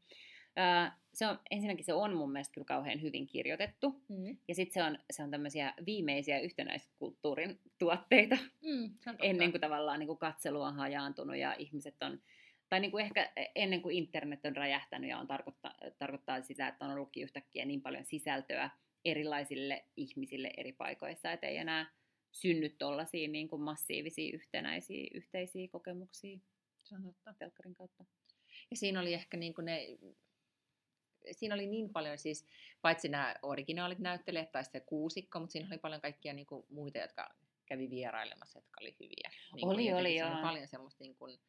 Äh, se on, ensinnäkin se on mun mielestä kyllä kauhean hyvin kirjoitettu. Mm. Ja sitten se on, se on tämmöisiä viimeisiä yhtenäiskulttuurin tuotteita, Mm, ennen kuin tavallaan niin kuin katselu on hajaantunut ja ihmiset on, tai niin kuin ehkä ennen kuin internet on räjähtänyt ja on tarkoittaa, tarkoittaa sitä, että on ollutkin yhtäkkiä niin paljon sisältöä erilaisille ihmisille eri paikoissa, että ei enää synny tuollaisia niin kuin massiivisia yhtenäisiä yhteisiä kokemuksia Se on totta. telkkarin kautta. Ja siinä oli ehkä niin kuin ne, siinä oli niin paljon siis, paitsi nämä originaalit näyttelijät tai se kuusikko, mutta siinä oli paljon kaikkia niin kuin muita, jotka kävi vierailemassa, jotka oli hyviä. Niin kuin Oli, jotenkin oli, joo. paljon semmoista niin kuin,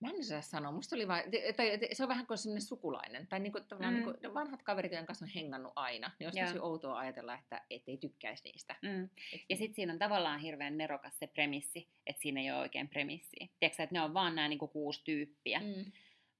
Mä en osaa sanoa, musta oli vaan, tai se on vähän kuin semmoinen sukulainen, tai niinku, tavallaan Mm. niinku, vanhat kaverit, joiden kanssa on hengannut aina, niin olisi tosi outoa ajatella, että et ei tykkäisi niistä. Mm. Et, Ja sitten siinä on tavallaan hirveän nerokas se premissi, että siinä ei ole oikein premissiä. Tiedätkö, että ne on vaan nämä niinku kuusi tyyppiä. mm.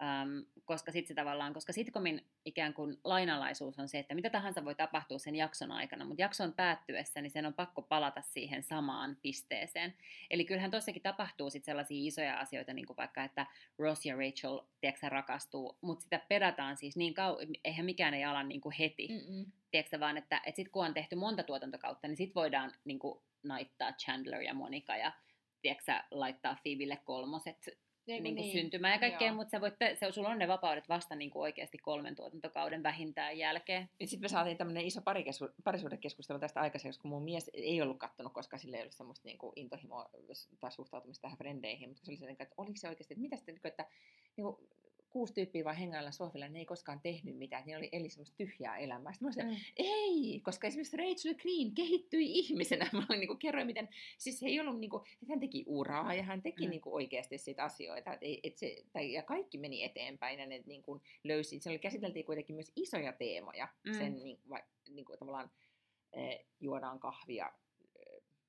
Um, koska sitten se tavallaan, koska sitcomin ikään kuin lainalaisuus on se, että mitä tahansa voi tapahtua sen jakson aikana, mutta jakson päättyessä, niin sen on pakko palata siihen samaan pisteeseen. Eli kyllähän tossakin tapahtuu sitten sellaisia isoja asioita, niin kuin vaikka, että Ross ja Rachel, tiedätkö, rakastuu, mutta sitä pedataan siis niin kauan, eihän mikään ei ala niin kuin heti. Mm. Mm-mm. Tiedätkö vaan, että, että sitten kun on tehty monta tuotantokautta, niin sitten voidaan niin kuin, naittaa Chandler ja Monica ja tiedätkö, laittaa Phoebelle kolmoset Niin kuin niin? syntymään ja kaikkea, mutta sä voit, se, sulla on ne vapaudet vasta niin kuin oikeasti kolmen tuotantokauden vähintään jälkeen. Sitten me saatiin tämmöinen iso parikesu- parisuhdekeskustelu tästä aikaisemmin, kun mun mies ei ollut kattonut, koska sillä ei ollut semmoista niin kuin intohimoa tai suhtautumista tähän frendeihin, mutta se oli sellainen, että oliko se oikeasti, että mitä sitten, että niin kuin, kuusi tyyppiä vaan hengailla sohvilla, ne ei koskaan tehnyt mitään, ne oli eli semmoista tyhjää elämää. Sitten mä olin, Mm. ei, koska esimerkiksi Rachel Green kehittyi ihmisenä. [LAUGHS] Mä olin, niin kuin, kerroin, miten, siis se ei ollut, niin kuin, että hän teki uraa ja hän teki Mm. niin kuin, oikeasti siitä asioita. Et, et se, tai, ja kaikki meni eteenpäin ja ne niin kuin, löysi, siellä käsiteltiin kuitenkin myös isoja teemoja. Mm. Sen niin, vai, niin kuin, tavallaan eh, juodaan kahvia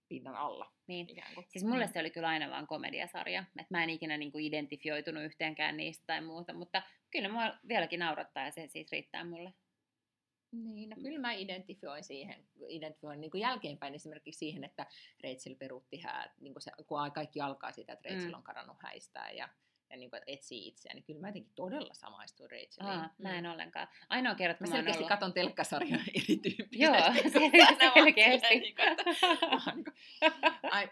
pinnan alla. Niin. Ikään kuin. Siis mulle se oli kyllä aina vaan komediasarja. Et mä en ikinä niin kuin identifioitunut yhteenkään niistä tai muuta, mutta kyllä mua vieläkin naurattaa ja se siis riittää mulle. Niin, no kyllä mä identifioin siihen, identifioin niin kuin jälkeenpäin esimerkiksi siihen, että Rachel peruutti häät, niin kuin se, kun kaikki alkaa siitä, että Rachel Mm. on kadonnut häistään ja, ja niin kuin etsii itseään, niin kyllä mä jotenkin todella samaistuin Racheliin. Aa, mä en ollenkaan. Ainoa kerta, Mä kun mä oon selkeästi ollut... katon telkkasarjoja [LAUGHS] erityyppisesti. Joo, [LAUGHS] Aina vaan selkeästi. niin kuin, että mä, oon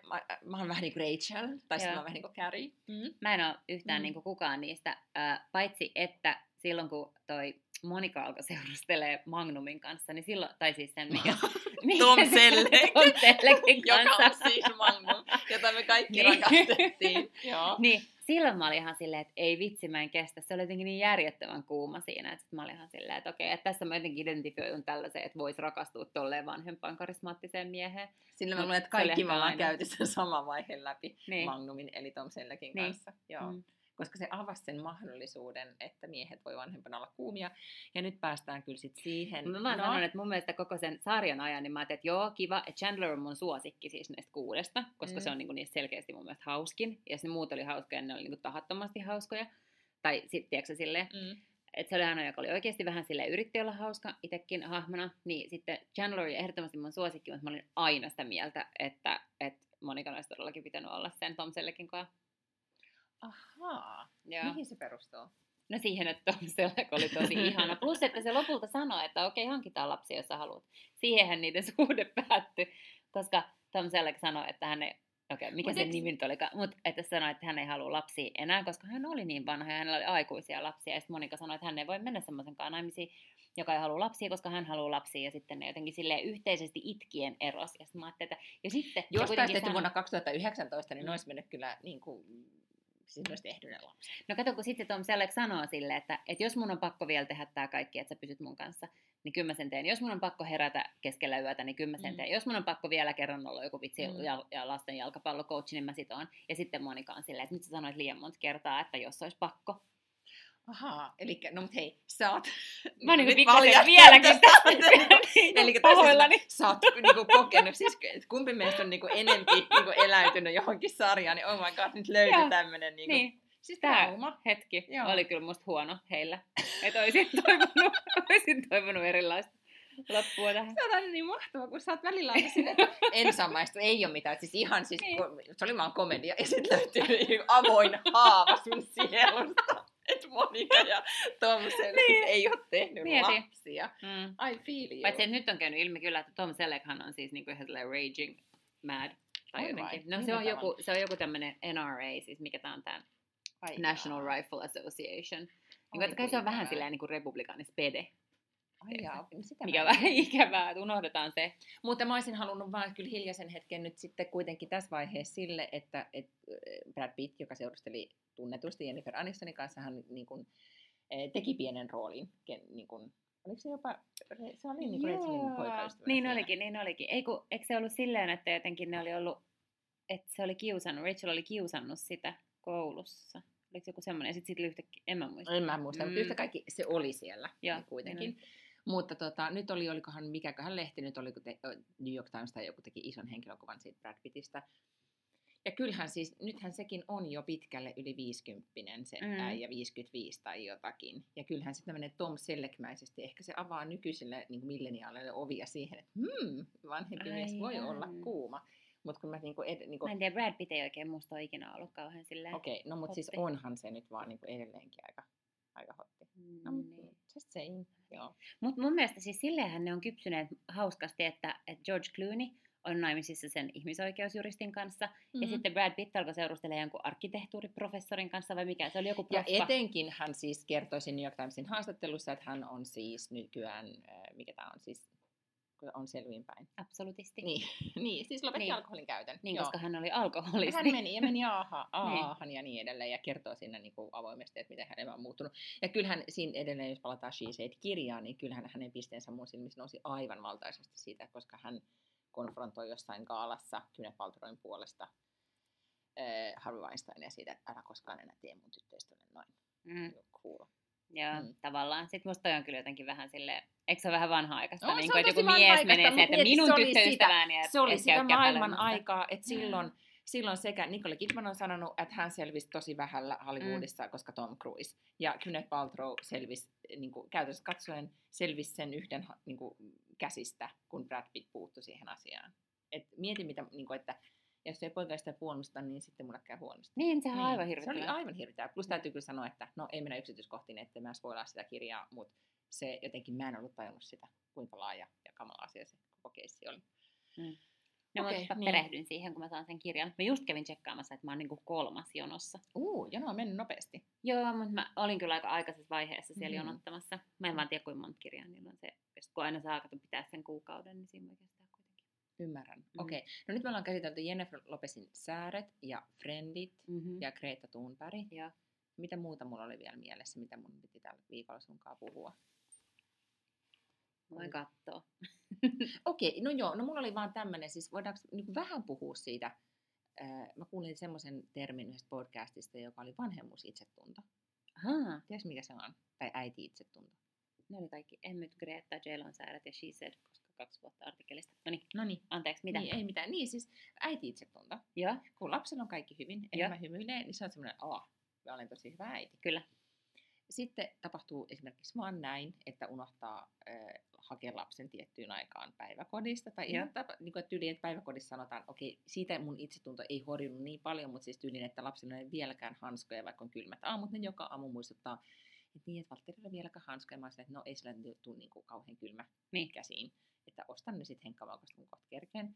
[LAUGHS] mä, mä vähän niin kuin Rachel, tai sitten Joo. mä oon vähän niin kuin Carrie. Mm. Mä en ole yhtään Mm. niin kuin kukaan niistä, äh, paitsi että silloin kun toi Monika alkoi seurustelee Magnumin kanssa, niin silloin, tai siis sen mikä... [LAUGHS] [LAUGHS] Tom mikä- [LAUGHS] Selleck. Tom Selleckin Joka kanssa. on siis Magnum, jota me kaikki Niin. rakastettiin. Joo. Niin, silloin mä olin ihan silleen, että ei vitsi, mä en kestä. Se oli jotenkin niin järjettömän kuuma siinä, että mä olin ihan silleen, että okei, että tässä mä jotenkin identifioidun tällaiseen, että voisi rakastua tolleen vanhempaan karismaattiseen mieheen. Sillä mä luulen, että kaikki me ollaan käyty sen saman vaiheen läpi Niin. Magnumin eli Tom Selleckin Niin. kanssa. Joo. Mm. Koska se avasi sen mahdollisuuden, että miehet voi vanhempana olla kuumia. Ja nyt päästään kyllä sit siihen. Mä vaan no. sanon, että mun mielestä koko sen sarjan ajan, niin mä ajattelin, että joo, kiva, että Chandler on mun suosikki siis näistä kuudesta, koska Mm. se on niinku niistä selkeästi mun mielestä hauskin, ja ne muut oli hauskoja, ne oli niinku tahattomasti hauskoja. Tai sitten, tiedätkö silleen, Mm. että se oli ainoa, joka oli oikeasti vähän sille yritti olla hauska itsekin hahmona, niin sitten Chandler oli ehdottomasti mun suosikki, mutta mä olin aina sitä mieltä, että, että Monika olisi todellakin pitänyt olla sen Tom Selleckin kanssa. Ahaa. Joo. Mihin se perustuu? No siihen, että Tom Selleck oli tosi [LAUGHS] ihana. Plus, että se lopulta sanoi, että okei, hankitaan lapsia, jos sä haluat. Siihenhän niiden [LAUGHS] suhde päättyi, koska Tom Selleck sanoi, että hän ei, okei, mikä Mut se eiks- nimi nyt olikaan, mutta että sanoi, että hän ei halua lapsia enää, koska hän oli niin vanha ja hänellä oli aikuisia lapsia. Ja sitten Monika sanoi, että hän ei voi mennä semmoisen kanssa naimisiin, joka ei halua lapsia, koska hän haluaa lapsia. Ja sitten ne jotenkin silleen yhteisesti itkien eros. Ja sitten mä ajattelin, että ja sitten... Jos taisi tehty sanoi- vuonna 2019, niin Mm. ne olisi mennyt kyllä niin kuin, siis olisi tehnyt ne lapset. No kato, kun sitten Tom Selleck sanoo sille, että, että jos mun on pakko vielä tehdä tämä kaikki, että sä pysyt mun kanssa, niin kyllä mä sen teen. Jos mun on pakko herätä keskellä yötä, niin kyllä mä sen Mm. teen. Jos mun on pakko vielä kerran olla joku vitsi Mm. ja, ja lasten jalkapallocoach, niin mä sit. Ja sitten Monika on silleen, että nyt sä sanoit liian monta kertaa, että jos olisi pakko. Ahaa, eli no mut hei, sä oot... Mä oon niinku pikkasen vieläkin tästä. [LAUGHS] Niin Eli pahoillani. sä oot niinku kokenut, siis kumpi meistä on niinku enempi niinku eläytynyt johonkin sarjaan, niin oh my god, nyt löytyi tämmönen niinku, Niin, siis tää trauma. hetki Joo. oli kyllä musta huono heillä. Että olisin [LAUGHS] toivonut, olisin toivonut erilaista loppua tähän. Se on aina niin mahtavaa, kun sä oot välillä aina että [LAUGHS] en samaistu, ei ole mitään. Siis ihan siis, Niin. ko- se oli vaan komedia. Ja sitten löytyy niin avoin haava sun sielusta. Että Monika ja Tom Selleck Niin. [LAUGHS] ei ole tehnyt Mieti. lapsia. Mm. I feel you. Paitsi nyt on käynyt ilmi kyllä, että Tom Selleckhan on siis niinku ihan raging mad. Tai jotenkin. vai, No se on, joku, se on joku tämmöinen NRA, siis mikä tämä on tämä National. Rifle Association. Niin kuin, että kai se on vähän silleen niin republikaanis pede, Ai jaa, sitä mikä on vähän ikävää, että unohdetaan se. Mutta mä olisin halunnut vaan kyllä hiljaisen hetken nyt sitten kuitenkin tässä vaiheessa sille, että, että äh, Brad Pitt, joka seurusteli tunnetusti Jennifer Anistonin kanssa, hän niin kuin, eh, teki pienen roolin. Niin kuin, oliko se jopa, se oli niin kuin poikaystävä niin siinä. olikin, niin olikin. Ei kun, eikö se ollut silleen, että jotenkin ne oli ollut, että se oli kiusannut, Rachel oli kiusannut sitä koulussa. Oliko se joku semmoinen, ja sitten sit yhtäkkiä, en mä muista. En mä muista, mm. mutta yhtä kaikki se oli siellä Joo, niin kuitenkin. niin Mutta tota, nyt oli, olikohan mikäköhän lehti, nyt oliko te, New York Times tai joku teki ison henkilökuvan siitä Brad Pittistä. Ja kyllähän siis, nythän sekin on jo pitkälle yli 50 se Mm. äijä, 55 tai jotakin. Ja kyllähän sitten menee Tom Selleckmäisesti, ehkä se avaa nykyisille niin milleniaaleille ovia siihen, että hmm, vanhempi mies voi olla kuuma. Mutta kun mä niinku, ed, niinku, Mä en tiedä, Brad Pitt ei oikein musta ole ikinä ollut kauhean silleen. okei, okay, no mutta siis onhan se nyt vaan niinku edelleenkin aika, aika hotti. No, Mm, mut niin. just saying, joo. Mutta mun mielestä siis silleenhän ne on kypsyneet hauskasti, että, että George Clooney on naimisissa sen ihmisoikeusjuristin kanssa, mm-hmm. ja sitten Brad Pitt alkoi seurustella jonkun arkkitehtuuriprofessorin kanssa, vai mikä, se oli joku Ja proffa. etenkin hän siis kertoi New York Timesin haastattelussa, että hän on siis nykyään, äh, mikä tämä on siis, on selvinpäin. Absolutisti. Niin, [LAUGHS] niin siis lopetti Niin. niin. alkoholin käytön. Niin, Joo. koska hän oli alkoholisti. Hän meni ja meni aaha, [LAUGHS] Niin. aahan ja niin edelleen ja kertoo siinä niin kuin avoimesti, että miten hän on muuttunut. Ja kyllähän siinä edelleen, jos palataan She Said-kirjaan, niin kyllähän hänen pisteensä mun silmissä nousi aivan valtaisesti siitä, koska hän konfrontoi jossain gaalassa Gwyneth Paltrowin puolesta äh, Harvey Weinsteinia siitä, että älä koskaan enää tee mun tyttöystävälle noin. Mm. Cool. Ja Mm. tavallaan. Sitten musta on kyllä jotenkin vähän silleen, eikö se ole vähän vanha-aikaista? On, niin kuin, että joku mies menee se, että minun se oli että Se oli sitä maailman aikaa, että silloin, silloin sekä Nicole Kidman on sanonut, että hän selvisi tosi vähällä Hollywoodissa, mm. koska Tom Cruise. Ja Gwyneth Paltrow selvisi, niin kuin, käytännössä katsoen selvisi sen yhden niin kuin, käsistä, kun Brad Pitt puuttui siihen asiaan. Et mieti, mitä, niin kuin, että jos ei poika sitä puolusta, niin sitten mulle käy huonosti. Niin, sehän on aivan Se hirvittävää. oli aivan hirveää. Plus täytyy kyllä sanoa, että no ei mennä yksityiskohtiin, että mä spoilaa sitä kirjaa, mutta se jotenkin mä en ollut tajunnut sitä, kuinka laaja ja kamala asia se koko keissi oli. No, Okei, mutta niin. perehdyn siihen, kun mä saan sen kirjan. Mä just kävin tsekkaamassa, että mä oon niinku kolmas jonossa. Uu, jono on mennyt nopeasti. Joo, mutta mä olin kyllä aika aikaisessa vaiheessa siellä Mhm. jonottamassa. Mä en vaan tiedä, kuinka monta kirjaa niillä on se. Kun aina saa kato pitää sen kuukauden, niin siinä voi kestää kuitenkin. Ymmärrän. Mm. Okei. Okay. No nyt me ollaan käsitelty Jennifer Lopesin Sääret ja Friendit Mm-hmm. ja Greta Thunberg. ja Mitä muuta mulla oli vielä mielessä, mitä mun piti tällä viikolla sunkaan puhua? voin katsoa. [LAUGHS] Okei, okay, no joo, no mulla oli vaan tämmönen, siis voidaanko niin vähän puhua siitä, mä kuulin semmoisen termin yhdestä podcastista, joka oli vanhemmuusitsetunto. Ahaa, Tiedätkö mikä se on? Tai äiti-itsetunto. ne oli kaikki Emmyt, Greta, Jelon Sääret ja She Said, koska kaksi vuotta artikkelista. No niin, No niin. anteeksi, mitä? Niin, ei mitään. Niin, siis äiti-itsetunto. Joo, Kun lapsella on kaikki hyvin, enemmän hymyilee, niin se on semmoinen, aah, mä olen tosi hyvä äiti. kyllä. Sitten tapahtuu esimerkiksi vaan näin, että unohtaa äh, hakea lapsen tiettyyn aikaan päiväkodista. Tai ihan tapa, niin kuin, tyyli, että päiväkodissa sanotaan, okei, siitä mun itsetunto ei horjunut niin paljon, mutta siis tyyliin, että lapsilla ei vieläkään hanskoja, vaikka on kylmät aamut, niin joka aamu muistuttaa, että niin, että Valtterilla vieläkään hanskoja. Mä että no ei sillä tule niin kuin kauhean kylmä Niin. käsiin, että ostan ne sitten henkkavaukasta, kun kohta kerkeen.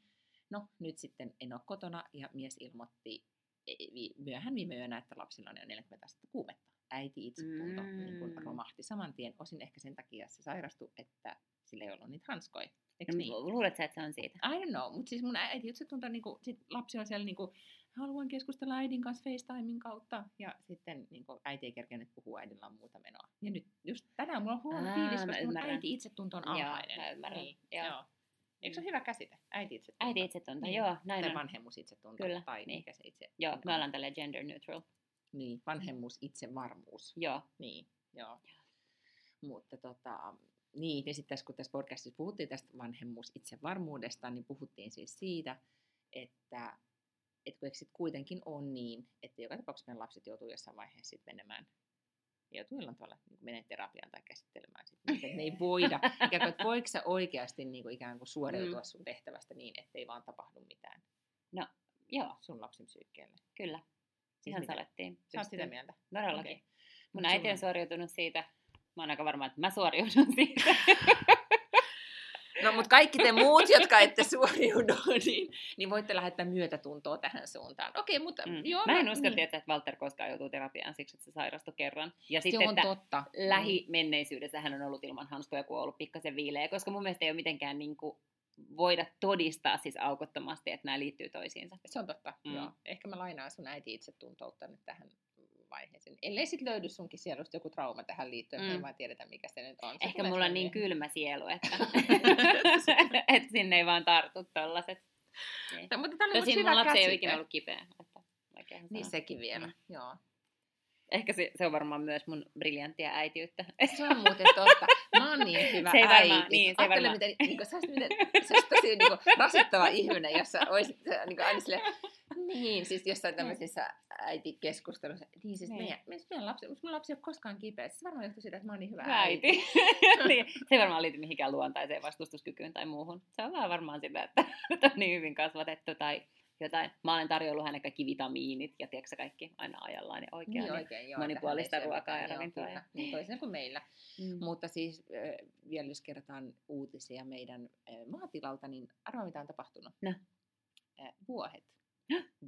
No, nyt sitten en ole kotona ja mies ilmoitti e- vi- myöhään viime yönä, että lapsilla on jo 40 astetta kuumetta. Äiti itsetunto mm. niin Mm. romahti saman tien, osin ehkä sen takia se sairastui, että sillä ei ollut niitä hanskoja. Eikö No, niin? Luulet sä, että se on siitä? I don't know, mutta siis mun äiti itsetunto, niin kuin, sit lapsi on siellä niin kuin, haluan keskustella äidin kanssa FaceTimein kautta, ja sitten niin kuin, äiti ei kerkenyt puhua, äidillä on muuta menoa. Ja nyt just tänään mulla on huono Aa, fiilis, mä koska mun äiti itsetunto on Joo, alhainen. mä ymmärrän. Niin, Joo. joo. Eikö se ole hyvä käsite? Äiti itsetunto. Äiti itsetunto, Niin. joo, näin tai on. vanhemmuus itsetunto. Kyllä, tai niin. mikä se itse Joo, on. me ollaan tälleen gender neutral. Niin, vanhemmuus itsevarmuus. Joo. Niin, joo. Mutta tota, niin, ja sitten tässä, kun tässä podcastissa puhuttiin tästä vanhemmuus itsevarmuudesta, niin puhuttiin siis siitä, että et kun eikö sit kuitenkin on niin, että joka tapauksessa meidän lapset joutuu jossain vaiheessa sit menemään joutuu jollain tavalla niin menee terapiaan tai käsittelemään sit, niitä, että ne ei voida, [LAUGHS] ikään kuin, että voiko sä oikeasti niin kuin, ikään kuin suoriutua Mm. sun tehtävästä niin, ettei vaan tapahdu mitään Joo, sun lapsen psyykkeelle. kyllä. Siis Ihan mitä? salettiin. Sä oot sitä mieltä? Todellakin. Okei. Mun Mut äiti on suoriutunut siitä. Mä oon aika varma, että mä suoriudun siitä. [LAUGHS] No, mutta kaikki te muut, jotka ette suoriudu, [LAUGHS] niin, niin voitte lähettää myötätuntoa tähän suuntaan. Okei, mutta Mm. joo. Mä en usko, niin. tietysti, että Walter koskaan joutuu terapiaan siksi, että se sairastui kerran. Ja Se sitten, on että totta. lähimenneisyydessä hän on ollut ilman hanskoja, kun on ollut pikkasen viileä, koska mun mielestä ei ole mitenkään niin kuin voida todistaa siis aukottomasti, että nämä liittyy toisiinsa. Se on totta, Mm. joo. Ehkä mä lainaan sun äiti itsetuntoutta nyt tähän vaiheeseen. Ellei sit löydy sunkin sielusta joku trauma tähän liittyen, mm. ei vaan tiedetä, mikä se nyt on. Se Ehkä mulla on niin kylmä sielu, että, [LAUGHS] [LAUGHS] että sinne ei vaan tartu tollaset. Niin. Mutta tämä oli Tosin mun lapsi ei ole ikinä ollut kipeä. Että Niin sekin vielä, Mm. joo. Ehkä se, se on varmaan myös mun briljanttia äitiyttä. Se on muuten totta. Mä oon niin hyvä Se ei äiti. varmaan- niin, se ei Ajattele, varmaan- miten, niin kuin, sä olisit miten, sä olisit tosi niin kuin, rasittava ihminen, jos sä olisit niin kuin, aina silleen, niin, siis jossain tämmöisissä äitikeskustelussa. Niin, siis Niin. meidän, meidän, meidän lapsi, mun lapsi ei ole koskaan kipeä. Se varmaan johtuu siitä, että mä oon niin hyvä Hyvä äiti. äiti. [LAUGHS] niin, se ei varmaan liity mihinkään luontaiseen vastustuskykyyn tai muuhun. Se on vaan varmaan sitä, että [LAUGHS] että on niin hyvin kasvatettu tai jotain. Mä olen tarjollut hänen kaikki vitamiinit ja tiedätkö kaikki aina ajallaan ja oikein. Niin oikein, joo. monipuolista ruokaa ja ravintoa ja- Niin toisin kuin meillä. Mm. Mutta siis äh, vielä jos kerrotaan uutisia meidän äh, maatilalta, niin arvaa mitä on tapahtunut. No. Äh, vuohet.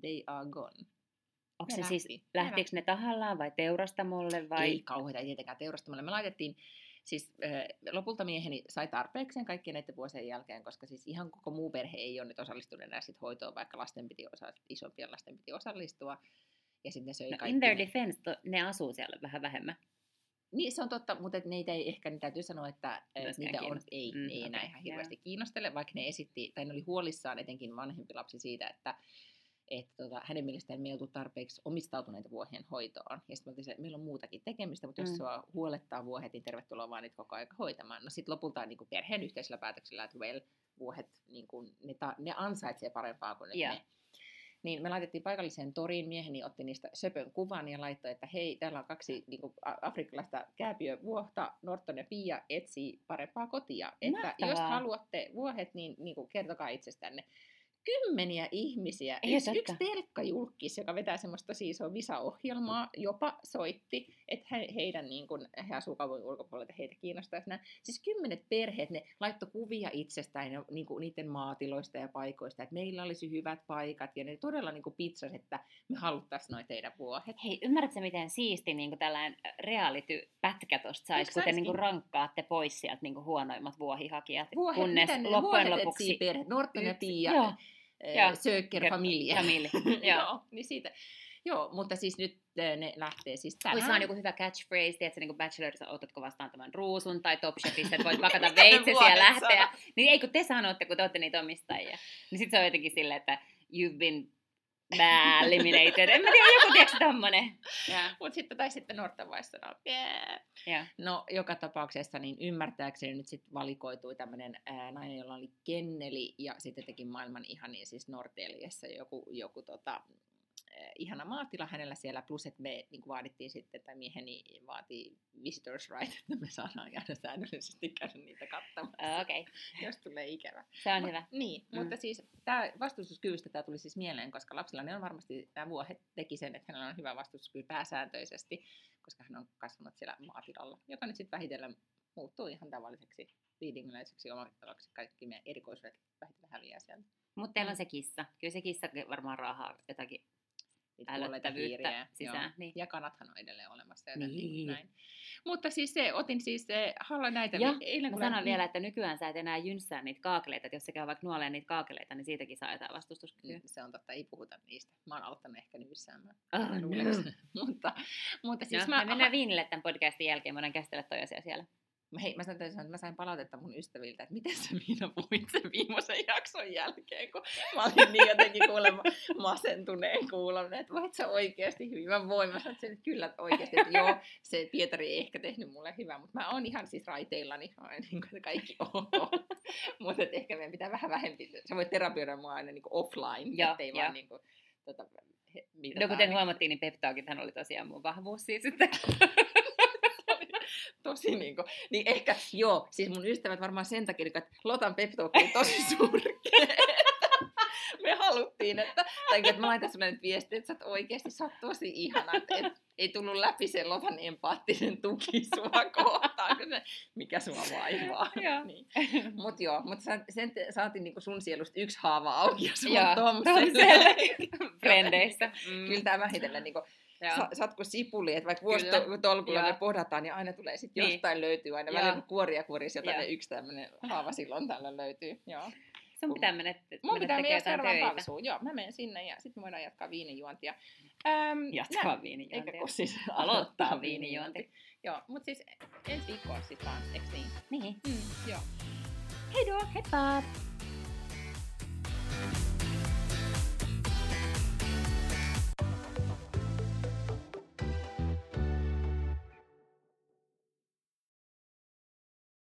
They are gone. Onko se siis, lähti. Ne lähtikö ne tahallaan vai teurastamolle vai? Ei kauheita, ei tietenkään teurastamalla. Me laitettiin, siis äh, lopulta mieheni sai tarpeekseen kaikkien näiden vuosien jälkeen, koska siis ihan koko muu perhe ei ole nyt osallistunut enää sit hoitoon, vaikka lasten piti osa, isompien lasten piti osallistua. Ja sitten söi No, kaikki. in their defense, to, ne asuu siellä vähän vähemmän. Niin, se on totta, mutta et niitä ei ehkä, niin täytyy sanoa, että äh, Myöskään niitä on, ei, Mm, ei enää okei, ihan hirveästi kiinnostele, vaikka ne esitti, tai ne oli huolissaan etenkin vanhempi lapsi siitä, että että tota, hänen mielestään me ei oltu tarpeeksi omistautuneita vuohien hoitoon. Ja sitten että meillä on muutakin tekemistä, mutta jos Mm. sua huolettaa vuohet, niin tervetuloa vaan niitä koko aika hoitamaan. No sitten lopulta niin kuin perheen yhteisellä päätöksellä, että well, vuohet, niin kuin, ne, ta, ne ansaitsee parempaa kuin nyt Joo. me. Niin me laitettiin paikalliseen toriin, mieheni otti niistä söpön kuvan ja laittoi, että hei, täällä on kaksi niin kuin, afrikkalaista kääpiövuohta, Norton ja Pia etsii parempaa kotia. Että jos Mahtavaa. haluatte vuohet, niin, niin kuin, kertokaa itsestänne. Kymmeniä ihmisiä, Ei yksi, yksi telkkajulkis, joka vetää semmoista tosi isoa visa-ohjelmaa, jopa soitti, että he, heidän, niin kuin, he asuu kaupungin ulkopuolella, että heitä kiinnostaisi nämä. Siis kymmenet perheet, ne laittoi kuvia itsestään ja niin kuin, niiden maatiloista ja paikoista, että meillä olisi hyvät paikat, ja ne todella niin kuin pitsas, että me haluttaisiin noin teidän vuohet. Hei, ymmärrätkö miten siisti niin kuin tällainen reality-pätkä tosta saisi, kun te niin kuin rankkaatte pois sieltä niin kuin huonoimmat vuohihakijat, Vuohet, kunnes ne loppujen vuohet lopuksi... Norton ja Pia, Joo, eh, joo. Söker Familie. Famili. [LAUGHS] [LAUGHS] Joo. Joo, niin siitä. Joo, mutta siis nyt eh, ne lähtee siis tänään. Olisi vaan joku hyvä catchphrase, tiedätkö, niin kuin Bachelorissa otatko vastaan tämän ruusun tai Top Chefissa, että voit [LAUGHS] pakata veitsesi ja lähteä. Niin ei kun te sanotte, kun te olette niitä omistajia. Niin sit se on jotenkin silleen, että you've been bad eliminated. En mä tiedä, joku tiedätkö tommonen. Ja, Mutta sitten tai sitten Norton vai sanoo, yeah. ja. No, joka tapauksessa niin ymmärtääkseni nyt sitten valikoitui tämmöinen nainen, jolla oli kenneli ja sitten teki maailman ihanin siis Norteliassa joku, joku tota, ihana maatila hänellä siellä, plus että me niin kuin vaadittiin sitten, tai mieheni vaatii visitors right, että me saadaan jäädä säännöllisesti käydä niitä katsomaan, Okei, okay. jos tulee ikävä. se on Mut- hyvä. Niin, Mm. mutta siis tämä vastustuskyvystä tämä tuli siis mieleen, koska lapsilla ne on varmasti, tämä vuohe teki sen, että hänellä on hyvä vastustuskyky pääsääntöisesti, koska hän on kasvanut siellä maatilalla, joka nyt sitten vähitellen muuttuu ihan tavalliseksi liidingläiseksi omavittavaksi. Kaikki meidän erikoisvet vähitellen häviää sieltä. Mutta teillä on Mm. se kissa. Kyllä se kissa varmaan raahaa jotakin Niitä älyttävyyttä sisään. joo. Niin. Ja kanathan on edelleen olemassa. Joten Niin. niin. näin. Mutta siis se, otin siis se, haluan näitä. Ja, niin eilen, Mä sanon vielä, että nykyään sä et enää jynssää niitä kaakeleita, että jos se käy vaikka nuoleen niitä kaakeleita, niin siitäkin saa jotain vastustuskykyä. Mm, Se on totta, ei puhuta niistä. Mä oon aloittanut ehkä nyssäämään. Oh, Mä no. [LAUGHS] mutta, mutta siis no, mä, me mennään viinille tämän podcastin jälkeen, mä voidaan käsitellä toi asia siellä. Mä, hei, mä, sanoin, että mä sain palautetta mun ystäviltä, että miten sä Miina puhuit sen viimeisen jakson jälkeen, kun mä olin niin jotenkin kuulemma masentuneen kuulominen, että voit sä oikeasti hyvin. Mä voin, mä sanoin, että, se, että kyllä oikeasti, että joo, se Pietari ei ehkä tehnyt mulle hyvää, mutta mä oon ihan siis raiteillani, niin kuin kaikki ok. mutta ehkä meidän pitää vähän vähempi, sä voit terapioida mua aina niin kuin offline, Joo, ettei joo. vaan niin kuin, tota, he- No kuten huomattiin, niin peptaakithan oli tosiaan mun vahvuus siis sitten. Tosi niinku, niin ehkä, joo, siis mun ystävät varmaan sen takia, niinku, että Lotan pep oli tosi [LAUGHS] surkea. [LAUGHS] Me haluttiin, että, tai että mä laitan sulle nyt viestiä, että sä oot oikeasti, sä oot tosi ihana, että et, ei tullut läpi se Lotan empaattinen tuki sua kohtaan, kun se, mikä sua vaivaa. [LAUGHS] Niin. Mut joo, mutta sa, sen te, saatiin niinku sun sielusta yksi haava auki ja sun Tomselle. Frendeissä. Mm. Kyllä tämä vähitellen niinku. Sa, kuin sipuli, että vaikka vuositolkulla me pohdataan, niin aina tulee sitten Niin. jostain löytyy, aina Joo. välillä kuoria kuoris, Joo. jotain yksi tämmöinen haava silloin tällä löytyy. Joo. Sun pitää mennä, Mun mennä pitää mennä seuraavaan palsuun. Joo, mä menen sinne ja sitten me voidaan jatkaa viinijuontia. Ähm, Jatkaa nä- viinijuontia. Eikä kun siis [LAUGHS] Aloittaa viinijuonti. Joo, mutta siis ensi viikkoa siis vaan, eikö niin? Niin. Mm, joo. Heidoo, heippa!